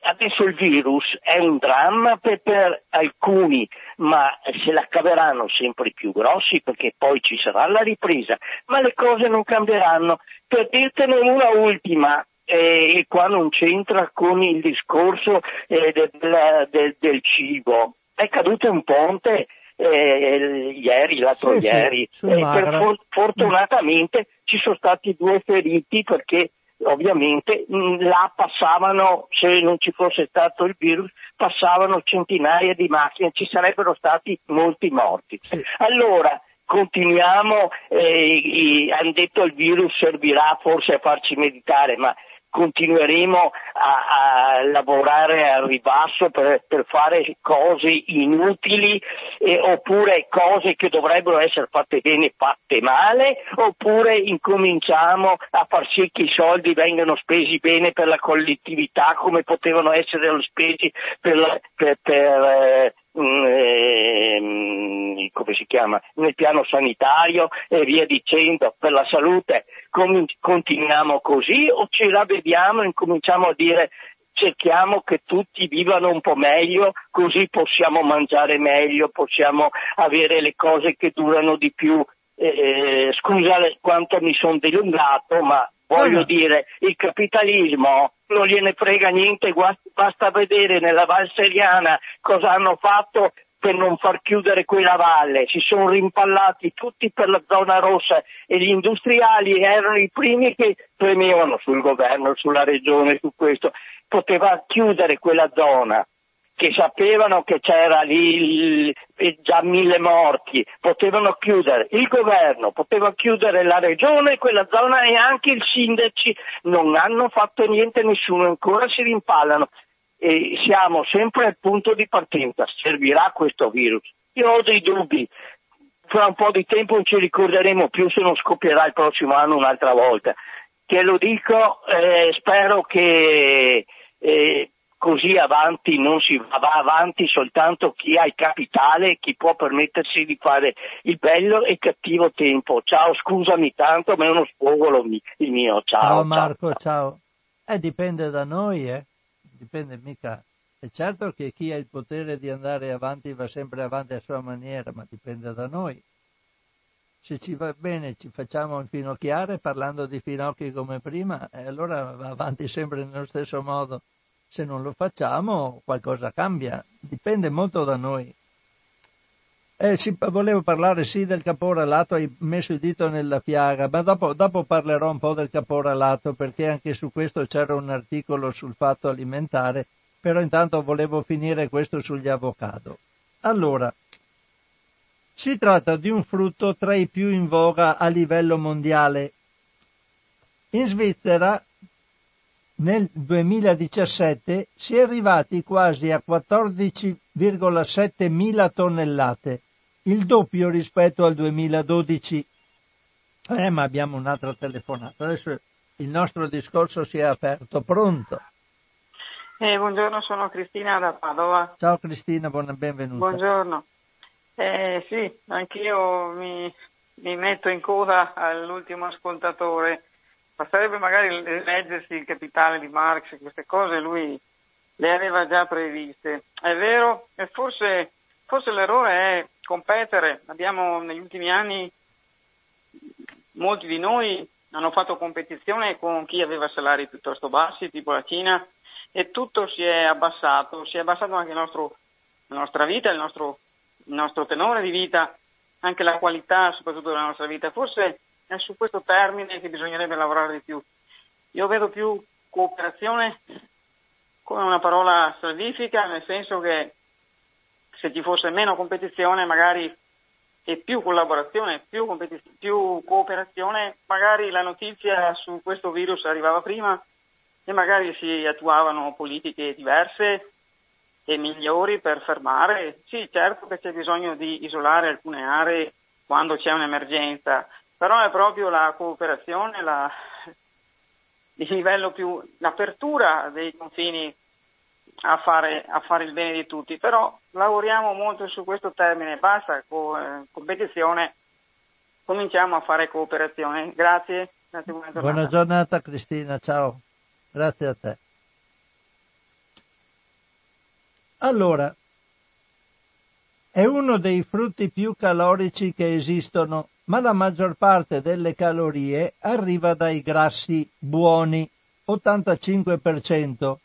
[SPEAKER 3] adesso il virus è un dramma per, per, alcuni, ma se la caveranno sempre più grossi perché poi ci sarà la ripresa, ma le cose non cambieranno. Per dirtene una ultima, eh, e qua non c'entra con il discorso eh, del, del, del, cibo, è caduto un ponte eh, ieri, l'altro sì, ieri, sì, e per for- fortunatamente ci sono stati due feriti perché ovviamente mm, là passavano, se non ci fosse stato il virus, passavano centinaia di macchine, ci sarebbero stati molti morti. Sì. Allora, continuiamo, eh, hanno detto il virus servirà forse a farci meditare, ma continueremo a, a lavorare al ribasso per, per fare cose inutili eh, oppure cose che dovrebbero essere fatte bene fatte male oppure incominciamo a far sì che i soldi vengano spesi bene per la collettività come potevano essere spesi per, per, per eh, eh, come si chiama, nel piano sanitario e via dicendo, per la salute, Com- continuiamo così o ci ravvediamo e incominciamo a dire cerchiamo che tutti vivano un po' meglio, così possiamo mangiare meglio, possiamo avere le cose che durano di più. Eh, scusa quanto mi sono dilungato, ma voglio uh-huh. dire, il capitalismo non gliene frega niente, basta vedere nella Val Seriana cosa hanno fatto per non far chiudere quella valle, si sono rimpallati tutti per la zona rossa e gli industriali erano i primi che premevano sul governo, sulla regione, su questo, poteva chiudere quella zona che sapevano che c'era lì già mille morti, potevano chiudere il governo, poteva chiudere la regione, quella zona e anche i sindaci non hanno fatto niente, nessuno ancora si rimpallano e siamo sempre al punto di partenza, servirà questo virus. Io ho dei dubbi, fra un po' di tempo non ci ricorderemo più se non scoppierà il prossimo anno un'altra volta. Che lo dico, eh, spero che eh, così avanti non si va, va avanti soltanto chi ha il capitale, chi può permettersi di fare il bello e cattivo tempo. Ciao, scusami tanto, ma è uno sfogo il mio. Ciao,
[SPEAKER 1] ciao Marco, ciao. ciao. Eh, dipende da noi, eh. Dipende mica. È certo che chi ha il potere di andare avanti va sempre avanti a sua maniera, ma dipende da noi. Se ci va bene ci facciamo infinocchiare parlando di finocchi come prima, e allora va avanti sempre nello stesso modo se non lo facciamo qualcosa cambia, dipende molto da noi. Eh, sì, volevo parlare sì del caporalato, hai messo il dito nella piaga, ma dopo, dopo, parlerò un po' del caporalato perché anche su questo c'era un articolo sul fatto alimentare, però intanto volevo finire questo sugli avocado. Allora, si tratta di un frutto tra i più in voga a livello mondiale. In Svizzera nel 2017 si è arrivati quasi a 14,7 mila tonnellate, il doppio rispetto al 2012. Eh, ma abbiamo un'altra telefonata. Adesso il nostro discorso si è aperto. Pronto?
[SPEAKER 4] Eh, buongiorno, sono Cristina da Padova.
[SPEAKER 1] Ciao Cristina, buona, benvenuta.
[SPEAKER 4] Buongiorno. Eh, sì, anch'io mi, mi metto in coda all'ultimo ascoltatore basterebbe magari leggersi il capitale di Marx, queste cose lui le aveva già previste. È vero, e forse, forse l'errore è competere. Abbiamo negli ultimi anni, molti di noi hanno fatto competizione con chi aveva salari piuttosto bassi, tipo la Cina, e tutto si è abbassato, si è abbassato anche nostro, la nostra vita, il nostro, il nostro tenore di vita, anche la qualità soprattutto della nostra vita. Forse è su questo termine che bisognerebbe lavorare di più. Io vedo più cooperazione come una parola salvifica, nel senso che se ci fosse meno competizione magari e più collaborazione, più, competiz- più cooperazione, magari la notizia su questo virus arrivava prima e magari si attuavano politiche diverse e migliori per fermare. Sì, certo che c'è bisogno di isolare alcune aree quando c'è un'emergenza, però è proprio la cooperazione, la, il livello più, l'apertura dei confini a fare, a fare, il bene di tutti, però lavoriamo molto su questo termine, basta co- eh, competizione, cominciamo a fare cooperazione. Grazie. Grazie
[SPEAKER 1] buona, giornata. buona giornata Cristina, ciao. Grazie a te. Allora, è uno dei frutti più calorici che esistono, ma la maggior parte delle calorie arriva dai grassi buoni, 85%.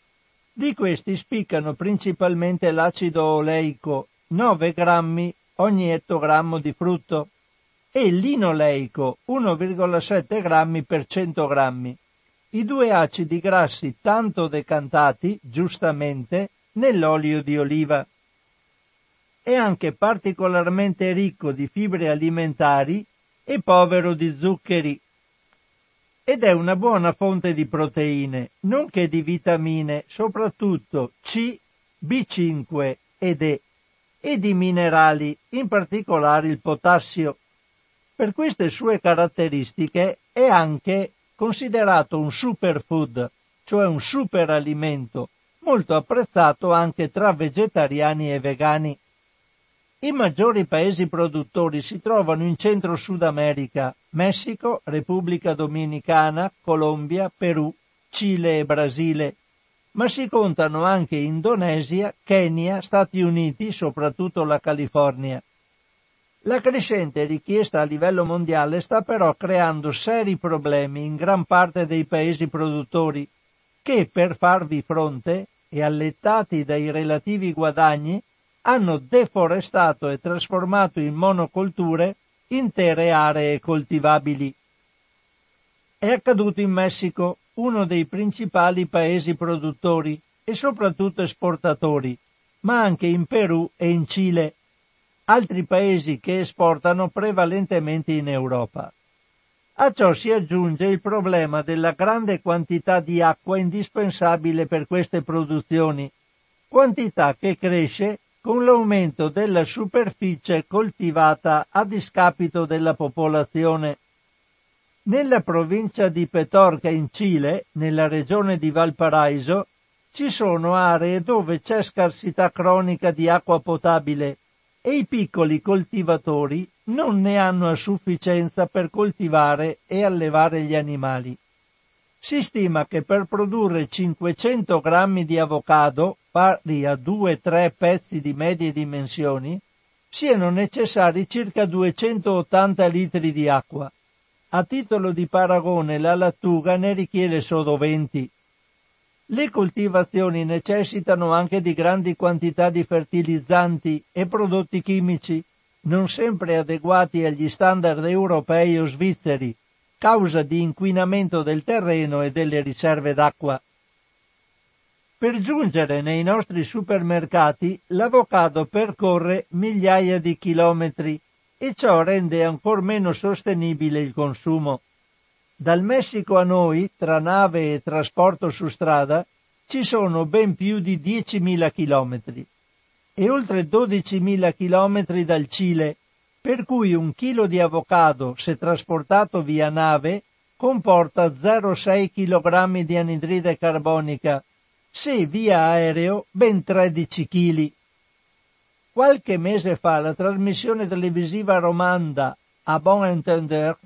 [SPEAKER 1] Di questi spiccano principalmente l'acido oleico, 9 grammi ogni ettogrammo di frutto, e linoleico, 1,7 grammi per 100 grammi i due acidi grassi tanto decantati, giustamente, nell'olio di oliva. È anche particolarmente ricco di fibre alimentari e povero di zuccheri. Ed è una buona fonte di proteine, nonché di vitamine, soprattutto C, B5 ed E, e di minerali, in particolare il potassio. Per queste sue caratteristiche è anche considerato un superfood, cioè un superalimento, molto apprezzato anche tra vegetariani e vegani. I maggiori paesi produttori si trovano in Centro-Sud America, Messico, Repubblica Dominicana, Colombia, Perù, Cile e Brasile, ma si contano anche Indonesia, Kenya, Stati Uniti, soprattutto la California. La crescente richiesta a livello mondiale sta però creando seri problemi in gran parte dei paesi produttori che, per farvi fronte e allettati dai relativi guadagni, hanno deforestato e trasformato in monocolture intere aree coltivabili. È accaduto in Messico, uno dei principali paesi produttori e soprattutto esportatori, ma anche in Perù e in Cile, altri paesi che esportano prevalentemente in Europa. A ciò si aggiunge il problema della grande quantità di acqua indispensabile per queste produzioni, quantità che cresce con l'aumento della superficie coltivata a discapito della popolazione. Nella provincia di Petorca in Cile, nella regione di Valparaiso, ci sono aree dove c'è scarsità cronica di acqua potabile e i piccoli coltivatori non ne hanno a sufficienza per coltivare e allevare gli animali. Si stima che per produrre 500 grammi di avocado, pari a 2-3 pezzi di medie dimensioni, siano necessari circa 280 litri di acqua. A titolo di paragone la lattuga ne richiede solo 20. Le coltivazioni necessitano anche di grandi quantità di fertilizzanti e prodotti chimici, non sempre adeguati agli standard europei o svizzeri, causa di inquinamento del terreno e delle riserve d'acqua. Per giungere nei nostri supermercati l'avocado percorre migliaia di chilometri e ciò rende ancor meno sostenibile il consumo. Dal Messico a noi, tra nave e trasporto su strada, ci sono ben più di 10.000 chilometri e oltre 12.000 chilometri dal Cile, per cui un chilo di avocado, se trasportato via nave, comporta 0,6 kg di anidride carbonica, se via aereo ben 13 kg. Qualche mese fa la trasmissione televisiva romanda A Bon Entender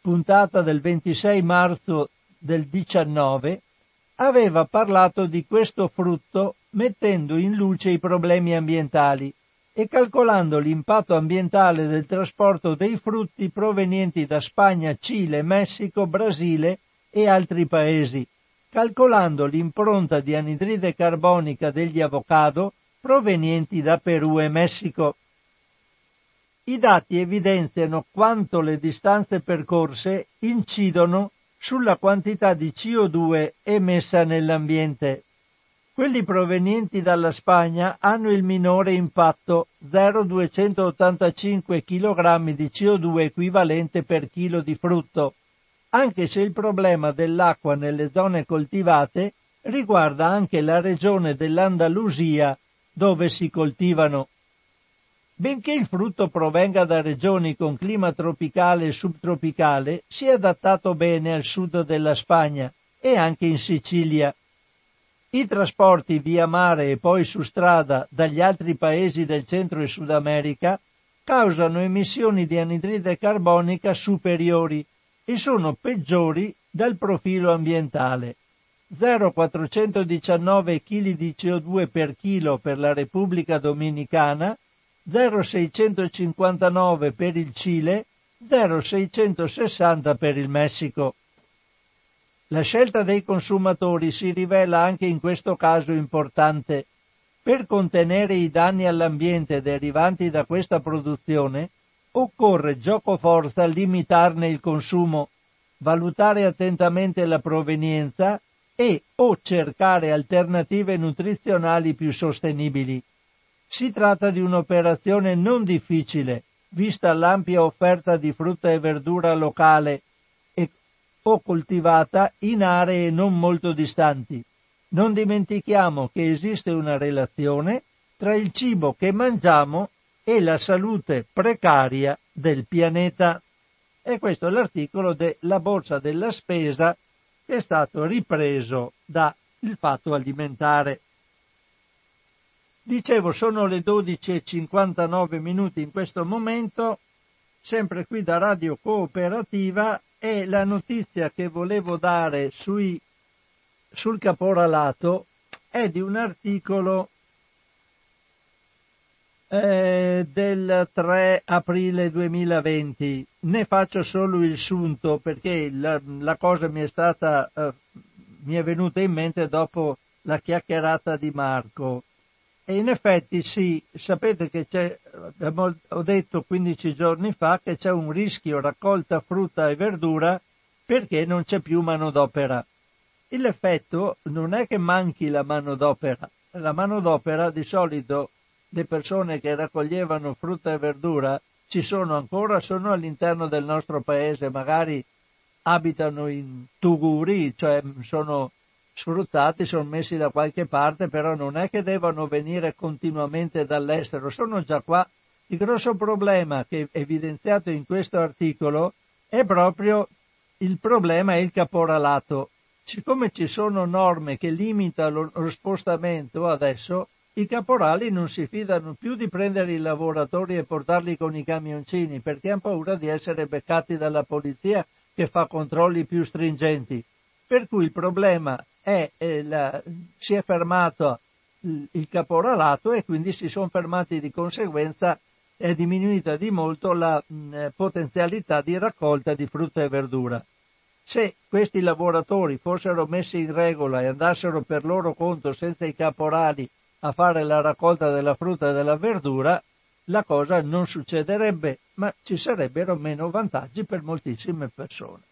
[SPEAKER 1] puntata del 26 marzo del 19, aveva parlato di questo frutto mettendo in luce i problemi ambientali e calcolando l'impatto ambientale del trasporto dei frutti provenienti da Spagna, Cile, Messico, Brasile e altri paesi, calcolando l'impronta di anidride carbonica degli avocado provenienti da Perù e Messico. I dati evidenziano quanto le distanze percorse incidono sulla quantità di CO2 emessa nell'ambiente. Quelli provenienti dalla Spagna hanno il minore impatto 0,285 kg di CO2 equivalente per chilo di frutto, anche se il problema dell'acqua nelle zone coltivate riguarda anche la regione dell'Andalusia dove si coltivano. Benché il frutto provenga da regioni con clima tropicale e subtropicale, si è adattato bene al sud della Spagna e anche in Sicilia. I trasporti via mare e poi su strada dagli altri paesi del Centro e Sud America causano emissioni di anidride carbonica superiori e sono peggiori dal profilo ambientale. 0,419 kg di CO2 per chilo per la Repubblica Dominicana 0,659 per il Cile, 0,660 per il Messico. La scelta dei consumatori si rivela anche in questo caso importante. Per contenere i danni all'ambiente derivanti da questa produzione, occorre gioco forza limitarne il consumo, valutare attentamente la provenienza e o cercare alternative nutrizionali più sostenibili. Si tratta di un'operazione non difficile, vista l'ampia offerta di frutta e verdura locale e, o coltivata in aree non molto distanti. Non dimentichiamo che esiste una relazione tra il cibo che mangiamo e la salute precaria del pianeta. E questo è l'articolo della borsa della spesa che è stato ripreso da il fatto alimentare. Dicevo, sono le 12.59 minuti in questo momento, sempre qui da Radio Cooperativa e la notizia che volevo dare sui, sul caporalato è di un articolo eh, del 3 aprile 2020. Ne faccio solo il sunto perché la, la cosa mi è stata, eh, mi è venuta in mente dopo la chiacchierata di Marco. E in effetti sì, sapete che c'è, ho detto 15 giorni fa che c'è un rischio raccolta frutta e verdura perché non c'è più manodopera. L'effetto non è che manchi la manodopera, la manodopera di solito le persone che raccoglievano frutta e verdura ci sono ancora, sono all'interno del nostro paese, magari abitano in tuguri, cioè sono sfruttati, sono messi da qualche parte, però non è che devono venire continuamente dall'estero, sono già qua. Il grosso problema che è evidenziato in questo articolo è proprio il problema è il caporalato. Siccome ci sono norme che limitano lo spostamento adesso, i caporali non si fidano più di prendere i lavoratori e portarli con i camioncini perché hanno paura di essere beccati dalla polizia che fa controlli più stringenti. Per cui il problema è, eh, si è fermato il caporalato e quindi si sono fermati di conseguenza è diminuita di molto la mh, potenzialità di raccolta di frutta e verdura. Se questi lavoratori fossero messi in regola e andassero per loro conto senza i caporali a fare la raccolta della frutta e della verdura, la cosa non succederebbe, ma ci sarebbero meno vantaggi per moltissime persone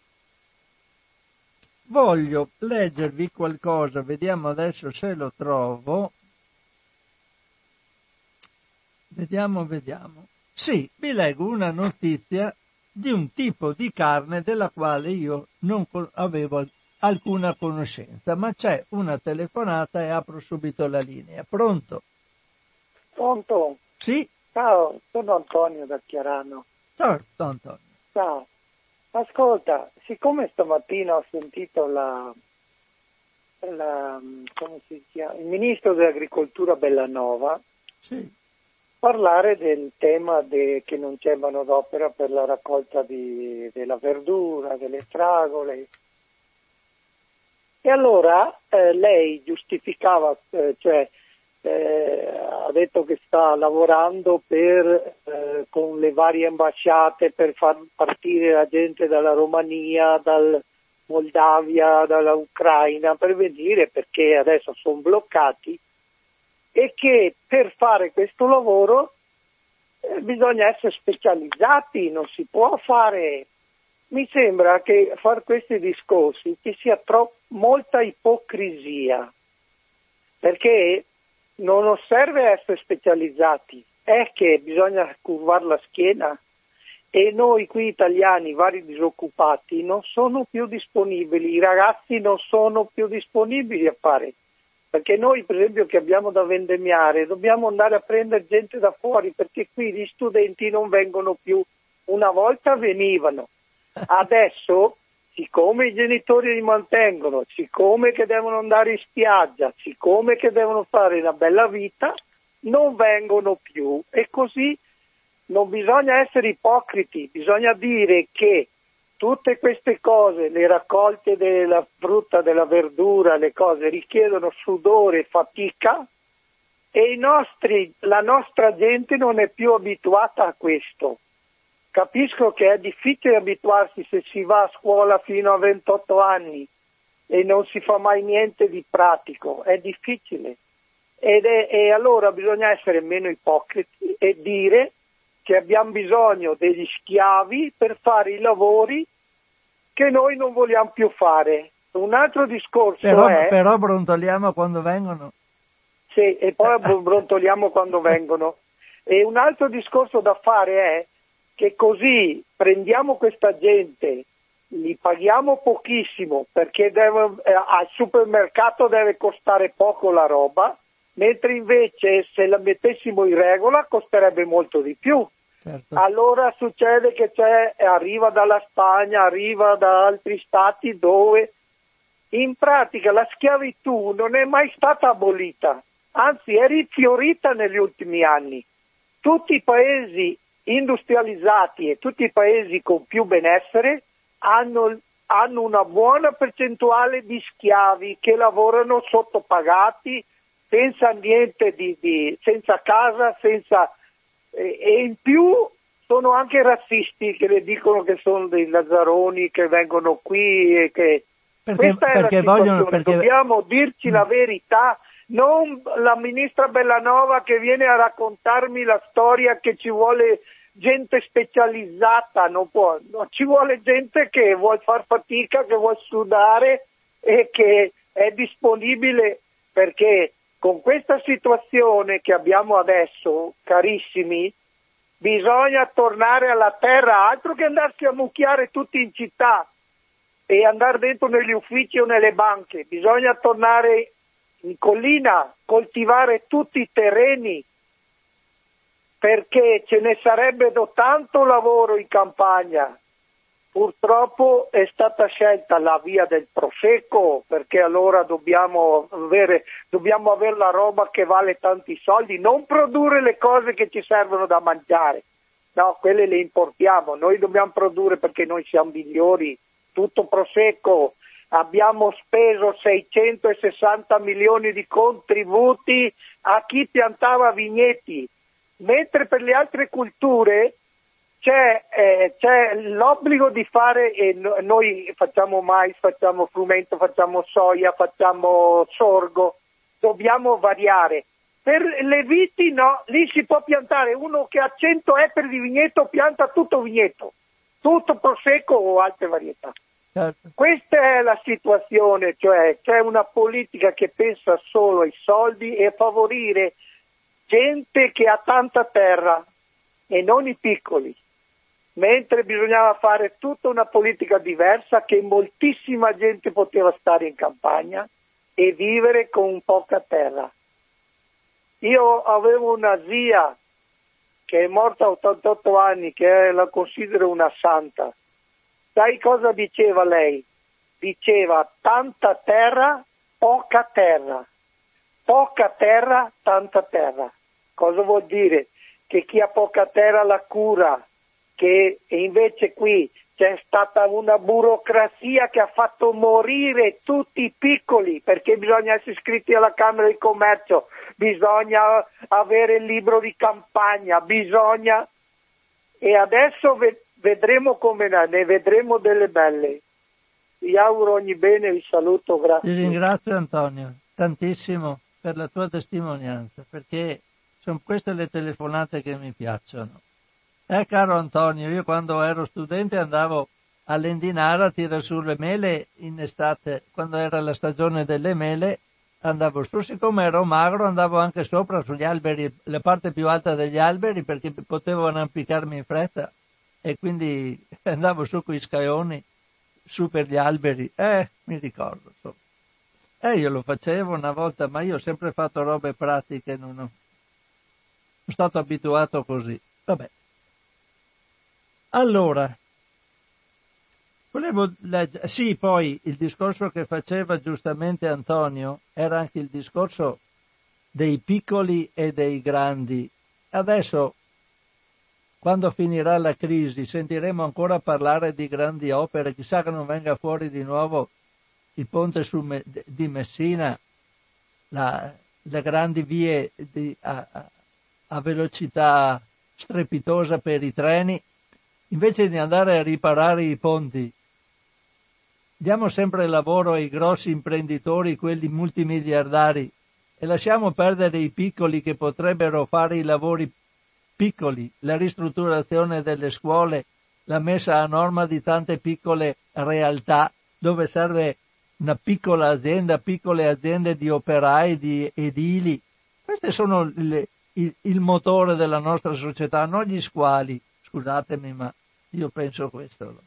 [SPEAKER 1] voglio leggervi qualcosa, vediamo adesso se lo trovo. Vediamo, vediamo. Sì, vi leggo una notizia di un tipo di carne della quale io non avevo alcuna conoscenza, ma c'è una telefonata e apro subito la linea. Pronto?
[SPEAKER 5] Pronto?
[SPEAKER 1] Sì?
[SPEAKER 5] Ciao, sono Antonio da Chiarano.
[SPEAKER 1] Ciao Antonio.
[SPEAKER 5] Ciao. Ascolta, siccome stamattina ho sentito la, la, il ministro dell'agricoltura Bellanova
[SPEAKER 1] sì.
[SPEAKER 5] parlare del tema de, che non c'è manodopera per la raccolta di, della verdura, delle fragole. E allora eh, lei giustificava, eh, cioè eh, ha detto che sta lavorando per, eh, con le varie ambasciate per far partire la gente dalla Romania, dal Moldavia, dalla Ucraina per venire perché adesso sono bloccati e che per fare questo lavoro eh, bisogna essere specializzati, non si può fare. Mi sembra che far questi discorsi ci sia troppo, molta ipocrisia, perché non serve essere specializzati, è che bisogna curvare la schiena e noi qui italiani, vari disoccupati, non sono più disponibili, i ragazzi non sono più disponibili a fare. Perché noi, per esempio, che abbiamo da vendemmiare, dobbiamo andare a prendere gente da fuori, perché qui gli studenti non vengono più. Una volta venivano, adesso, siccome i genitori li mantengono, siccome che devono andare in spiaggia, siccome che devono fare una bella vita, non vengono più. E così non bisogna essere ipocriti, bisogna dire che tutte queste cose, le raccolte della frutta, della verdura, le cose richiedono sudore e fatica e nostri, la nostra gente non è più abituata a questo. Capisco che è difficile abituarsi se si va a scuola fino a 28 anni e non si fa mai niente di pratico, è difficile. Ed è, e allora bisogna essere meno ipocriti e dire che abbiamo bisogno degli schiavi per fare i lavori che noi non vogliamo più fare. Un altro discorso
[SPEAKER 1] però,
[SPEAKER 5] è...
[SPEAKER 1] Però brontoliamo quando vengono.
[SPEAKER 5] Sì, e poi brontoliamo quando vengono. E un altro discorso da fare è che così prendiamo questa gente, li paghiamo pochissimo perché deve, eh, al supermercato deve costare poco la roba, mentre invece se la mettessimo in regola costerebbe molto di più. Certo. Allora succede che arriva dalla Spagna, arriva da altri stati dove in pratica la schiavitù non è mai stata abolita, anzi è rifiorita negli ultimi anni. Tutti i paesi industrializzati e tutti i paesi con più benessere hanno, hanno una buona percentuale di schiavi che lavorano sottopagati, senza niente di, di senza casa, senza e, e in più sono anche razzisti che le dicono che sono dei lazzaroni che vengono qui e che perché, questa è perché la vogliono, perché... dobbiamo dirci la verità non la ministra Bellanova che viene a raccontarmi la storia che ci vuole gente specializzata, non può, no, ci vuole gente che vuole far fatica, che vuole sudare e che è disponibile perché con questa situazione che abbiamo adesso, carissimi, bisogna tornare alla terra, altro che andarsi a mucchiare tutti in città e andare dentro negli uffici o nelle banche, bisogna tornare in collina, coltivare tutti i terreni, perché ce ne sarebbe tanto lavoro in campagna, Purtroppo è stata scelta la via del prosecco perché allora dobbiamo avere, dobbiamo avere la roba che vale tanti soldi, non produrre le cose che ci servono da mangiare. No, quelle le importiamo, noi dobbiamo produrre perché noi siamo migliori, tutto prosecco, abbiamo speso 660 milioni di contributi a chi piantava vigneti, mentre per le altre culture c'è, eh, c'è, l'obbligo di fare, eh, noi facciamo mais, facciamo frumento, facciamo soia, facciamo sorgo, dobbiamo variare. Per le viti no, lì si può piantare, uno che ha 100 ettari di vigneto pianta tutto vigneto, tutto prosecco o altre varietà. Certo. Questa è la situazione, cioè c'è una politica che pensa solo ai soldi e a favorire gente che ha tanta terra e non i piccoli mentre bisognava fare tutta una politica diversa che moltissima gente poteva stare in campagna e vivere con poca terra. Io avevo una zia che è morta a 88 anni, che la considero una santa. Sai cosa diceva lei? Diceva tanta terra, poca terra. Poca terra, tanta terra. Cosa vuol dire? Che chi ha poca terra la cura, che invece qui c'è stata una burocrazia che ha fatto morire tutti i piccoli perché bisogna essere iscritti alla Camera di Commercio, bisogna avere il libro di campagna, bisogna... E adesso vedremo come ne vedremo delle belle. Vi auguro ogni bene, vi saluto, grazie.
[SPEAKER 1] Ti ringrazio Antonio tantissimo per la tua testimonianza, perché sono queste le telefonate che mi piacciono. Eh, caro Antonio, io quando ero studente andavo all'Endinara a tirare su le mele in estate, quando era la stagione delle mele, andavo su, siccome ero magro andavo anche sopra sugli alberi, la parte più alta degli alberi perché potevo arrampicarmi in fretta e quindi andavo su con i scaioni, su per gli alberi, eh, mi ricordo. So. Eh, io lo facevo una volta, ma io ho sempre fatto robe pratiche, non ho... sono stato abituato così. Vabbè. Allora, volevo leggere, sì, poi il discorso che faceva giustamente Antonio era anche il discorso dei piccoli e dei grandi. Adesso, quando finirà la crisi, sentiremo ancora parlare di grandi opere, chissà che non venga fuori di nuovo il ponte Me- di Messina, la, le grandi vie di, a, a velocità strepitosa per i treni, invece di andare a riparare i ponti, diamo sempre lavoro ai grossi imprenditori, quelli multimiliardari, e lasciamo perdere i piccoli che potrebbero fare i lavori piccoli, la ristrutturazione delle scuole, la messa a norma di tante piccole realtà dove serve una piccola azienda, piccole aziende di operai, di edili. Questi sono le, il, il motore della nostra società, non gli squali. Scusatemi, ma io penso questo.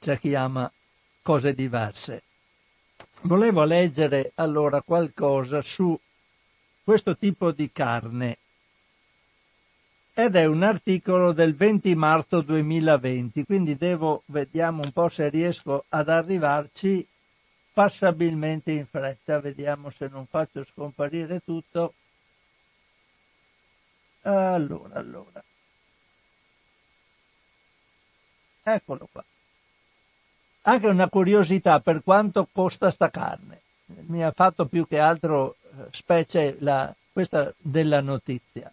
[SPEAKER 1] C'è chi ama cose diverse. Volevo leggere allora qualcosa su questo tipo di carne ed è un articolo del 20 marzo 2020, quindi devo, vediamo un po' se riesco ad arrivarci passabilmente in fretta, vediamo se non faccio scomparire tutto. Allora, allora. Eccolo qua. Anche una curiosità per quanto costa sta carne. Mi ha fatto più che altro eh, specie la, questa della notizia.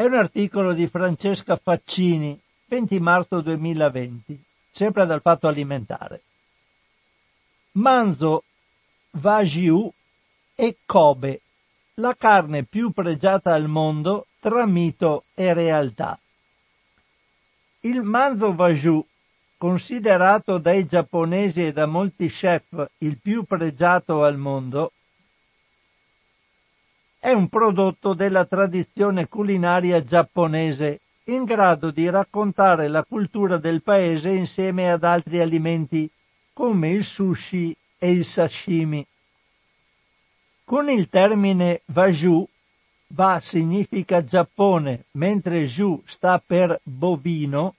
[SPEAKER 1] È un articolo di Francesca Faccini, 20 marzo 2020, sempre dal Fatto Alimentare. Manzo, Wagyu e Kobe, la carne più pregiata al mondo tra mito e realtà. Il manzo Wagyu, considerato dai giapponesi e da molti chef il più pregiato al mondo, è un prodotto della tradizione culinaria giapponese, in grado di raccontare la cultura del paese insieme ad altri alimenti come il sushi e il sashimi. Con il termine Wagyu Va significa Giappone, mentre Ju sta per bovino,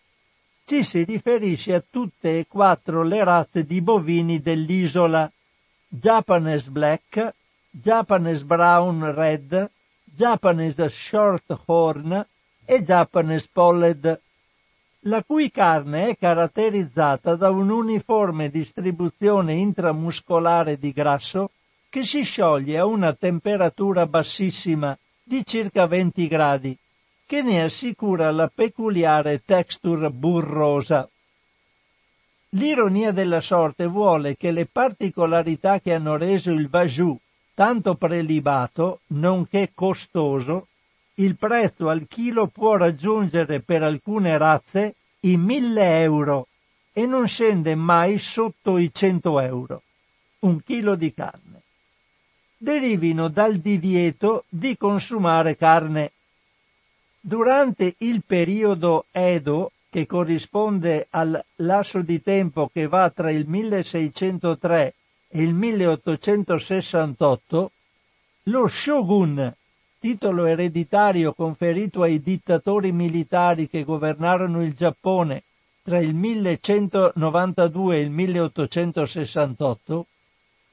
[SPEAKER 1] ci si riferisce a tutte e quattro le razze di bovini dell'isola, Japanese Black, Japanese Brown Red, Japanese Shorthorn e Japanese Polled, la cui carne è caratterizzata da un'uniforme distribuzione intramuscolare di grasso che si scioglie a una temperatura bassissima di circa 20 gradi, che ne assicura la peculiare texture burrosa. L'ironia della sorte vuole che le particolarità che hanno reso il Vajou tanto prelibato, nonché costoso, il prezzo al chilo può raggiungere per alcune razze i 1000 euro e non scende mai sotto i 100 euro. Un chilo di carne derivino dal divieto di consumare carne. Durante il periodo Edo, che corrisponde al lasso di tempo che va tra il 1603 e il 1868, lo shogun, titolo ereditario conferito ai dittatori militari che governarono il Giappone tra il 1192 e il 1868,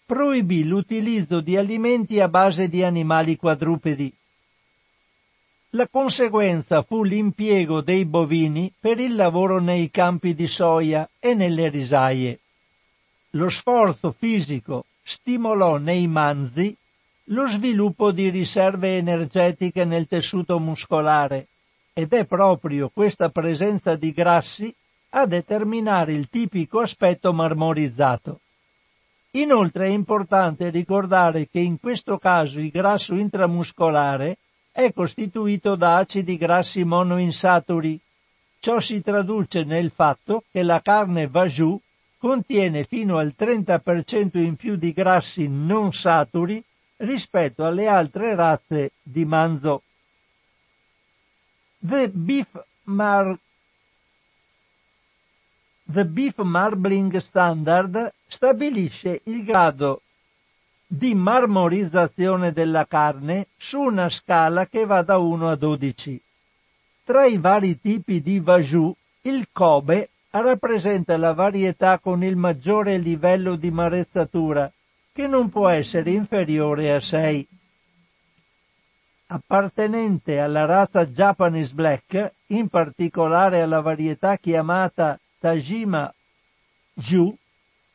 [SPEAKER 1] proibì l'utilizzo di alimenti a base di animali quadrupedi. La conseguenza fu l'impiego dei bovini per il lavoro nei campi di soia e nelle risaie. Lo sforzo fisico stimolò nei manzi lo sviluppo di riserve energetiche nel tessuto muscolare ed è proprio questa presenza di grassi a determinare il tipico aspetto marmorizzato. Inoltre è importante ricordare che in questo caso il grasso intramuscolare è costituito da acidi grassi monoinsaturi. Ciò si traduce nel fatto che la carne Vajou contiene fino al 30% in più di grassi non saturi rispetto alle altre razze di manzo. The Beef, Mar- The Beef Marbling Standard stabilisce il grado di marmorizzazione della carne su una scala che va da 1 a 12. Tra i vari tipi di Vajou, il Kobe rappresenta la varietà con il maggiore livello di marezzatura, che non può essere inferiore a 6. Appartenente alla razza Japanese Black, in particolare alla varietà chiamata Tajima Ju,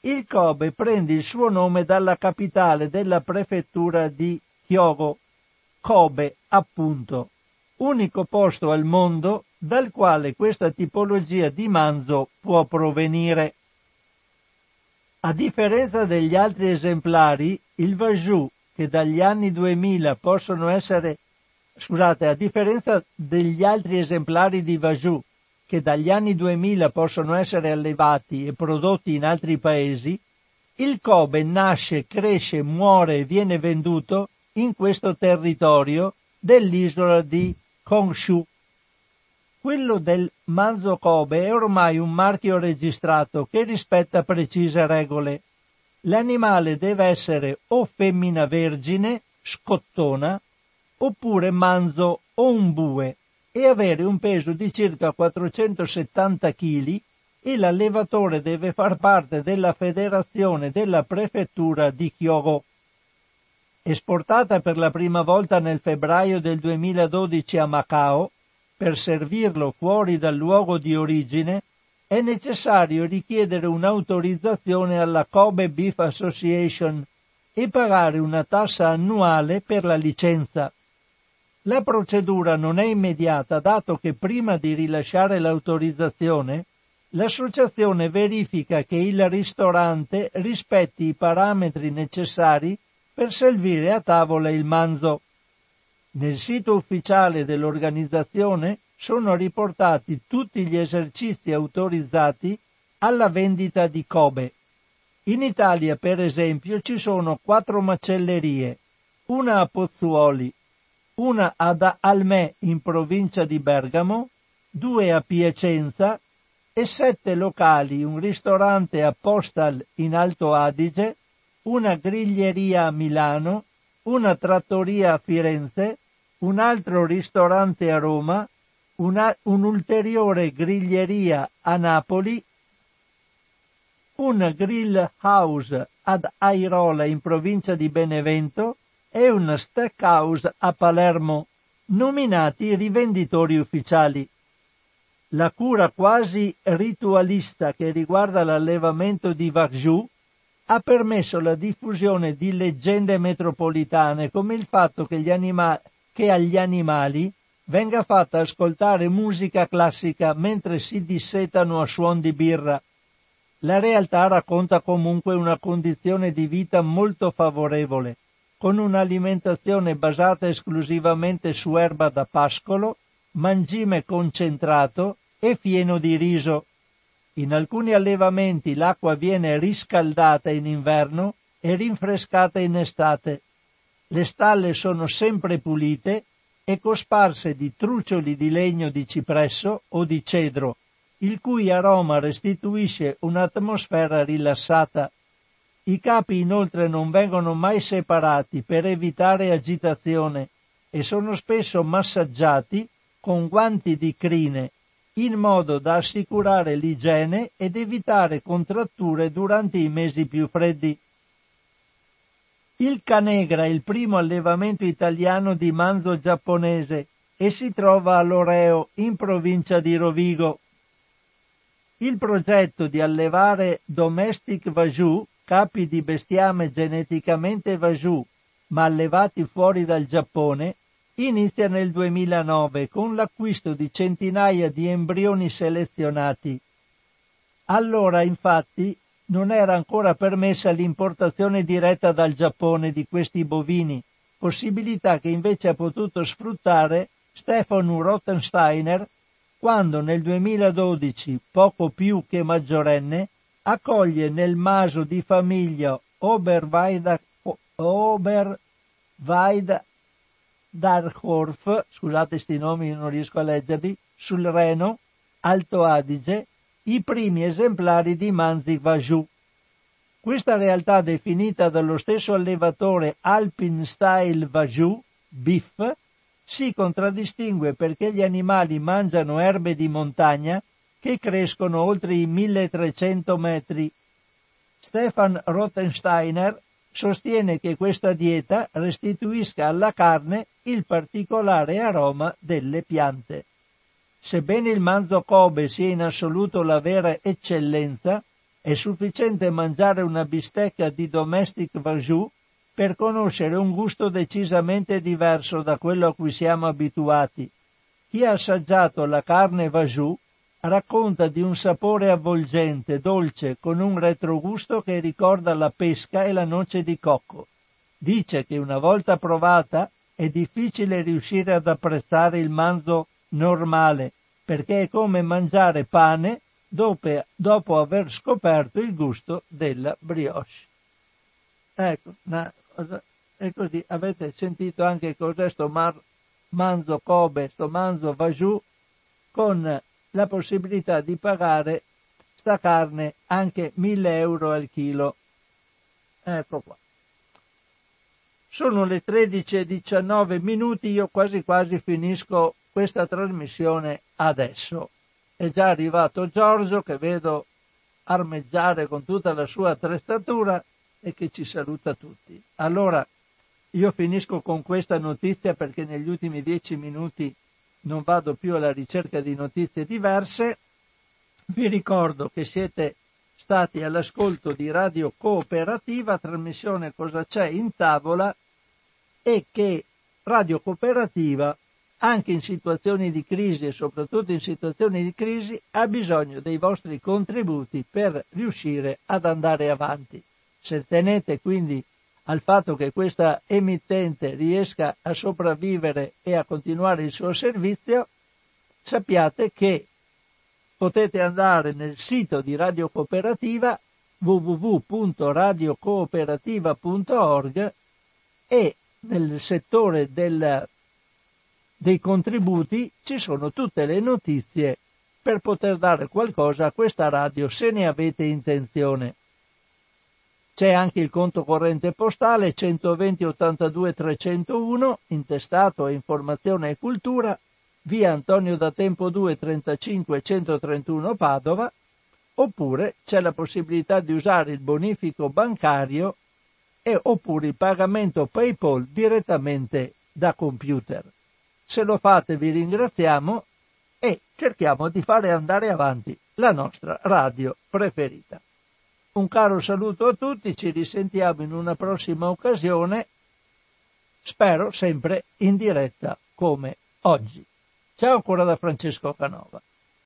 [SPEAKER 1] il Kobe prende il suo nome dalla capitale della prefettura di Hyogo, Kobe appunto, unico posto al mondo dal quale questa tipologia di manzo può provenire. A differenza degli altri esemplari, il Vajou, che dagli anni 2000 possono essere, scusate, a differenza degli altri esemplari di Vajou, che dagli anni 2000 possono essere allevati e prodotti in altri paesi, il Kobe nasce, cresce, muore e viene venduto in questo territorio dell'isola di Kongshu. Quello del manzo Kobe è ormai un marchio registrato che rispetta precise regole. L'animale deve essere o femmina vergine, scottona, oppure manzo o un bue e avere un peso di circa 470 kg e l'allevatore deve far parte della federazione della prefettura di Hyogo. Esportata per la prima volta nel febbraio del 2012 a Macao, per servirlo fuori dal luogo di origine, è necessario richiedere un'autorizzazione alla Kobe Beef Association e pagare una tassa annuale per la licenza. La procedura non è immediata dato che prima di rilasciare l'autorizzazione l'associazione verifica che il ristorante rispetti i parametri necessari per servire a tavola il manzo. Nel sito ufficiale dell'organizzazione sono riportati tutti gli esercizi autorizzati alla vendita di Kobe. In Italia, per esempio, ci sono quattro macellerie, una a Pozzuoli, una ad Almè in provincia di Bergamo, due a Piacenza e sette locali, un ristorante a Postal in Alto Adige, una griglieria a Milano, una trattoria a Firenze, un altro ristorante a Roma, una, un'ulteriore griglieria a Napoli, un grill house ad Airola in provincia di Benevento e una steakhouse a Palermo, nominati rivenditori ufficiali. La cura quasi ritualista che riguarda l'allevamento di Vajou ha permesso la diffusione di leggende metropolitane come il fatto che, anima- che agli animali venga fatta ascoltare musica classica mentre si dissetano a suon di birra. La realtà racconta comunque una condizione di vita molto favorevole con un'alimentazione basata esclusivamente su erba da pascolo, mangime concentrato e fieno di riso. In alcuni allevamenti l'acqua viene riscaldata in inverno e rinfrescata in estate. Le stalle sono sempre pulite e cosparse di trucioli di legno di cipresso o di cedro, il cui aroma restituisce un'atmosfera rilassata. I capi inoltre non vengono mai separati per evitare agitazione e sono spesso massaggiati con guanti di crine in modo da assicurare l'igiene ed evitare contratture durante i mesi più freddi. Il Canegra è il primo allevamento italiano di manzo giapponese e si trova a Loreo, in provincia di Rovigo. Il progetto di allevare domestic vajou, capi di bestiame geneticamente vajou, ma allevati fuori dal Giappone, inizia nel 2009 con l'acquisto di centinaia di embrioni selezionati. Allora, infatti, non era ancora permessa l'importazione diretta dal Giappone di questi bovini, possibilità che invece ha potuto sfruttare Stefano Rottensteiner quando nel 2012, poco più che maggiorenne, accoglie nel maso di famiglia Oberweida, Oberweidardorf, scusate questi nomi non riesco a leggerli, sul Reno, Alto Adige, i primi esemplari di Manzi Vajou. Questa realtà definita dallo stesso allevatore Alpine Style Vajou, BIF, si contraddistingue perché gli animali mangiano erbe di montagna che crescono oltre i 1300 metri. Stefan Rottensteiner sostiene che questa dieta restituisca alla carne il particolare aroma delle piante. Sebbene il manzo Kobe sia in assoluto la vera eccellenza, è sufficiente mangiare una bistecca di domestic vajou per conoscere un gusto decisamente diverso da quello a cui siamo abituati. Chi ha assaggiato la carne vajou racconta di un sapore avvolgente, dolce, con un retrogusto che ricorda la pesca e la noce di cocco. Dice che una volta provata è difficile riuscire ad apprezzare il manzo normale, perché è come mangiare pane dopo, dopo aver scoperto il gusto della brioche. Ecco, è così, avete sentito anche cos'è sto mar, manzo Kobe, sto manzo Vajou, con la possibilità di pagare sta carne anche 1000 euro al chilo. Ecco qua. Sono le 13.19 minuti, io quasi quasi finisco questa trasmissione adesso. È già arrivato Giorgio che vedo armeggiare con tutta la sua attrezzatura e che ci saluta tutti. Allora, io finisco con questa notizia perché negli ultimi dieci minuti non vado più alla ricerca di notizie diverse. Vi ricordo che siete stati all'ascolto di Radio Cooperativa, trasmissione Cosa c'è in tavola e che Radio Cooperativa anche in situazioni di crisi e soprattutto in situazioni di crisi ha bisogno dei vostri contributi per riuscire ad andare avanti. Se tenete quindi al fatto che questa emittente riesca a sopravvivere e a continuare il suo servizio, sappiate che potete andare nel sito di Radio Cooperativa www.radiocooperativa.org e nel settore del dei contributi ci sono tutte le notizie per poter dare qualcosa a questa radio se ne avete intenzione. C'è anche il conto corrente postale 120 82 301, intestato a informazione e cultura, via Antonio da Tempo 2 35 131 Padova, oppure c'è la possibilità di usare il bonifico bancario e oppure il pagamento PayPal direttamente da computer. Se lo fate vi ringraziamo e cerchiamo di fare andare avanti la nostra radio preferita. Un caro saluto a tutti, ci risentiamo in una prossima occasione, spero sempre in diretta come oggi. Ciao ancora da Francesco Canova.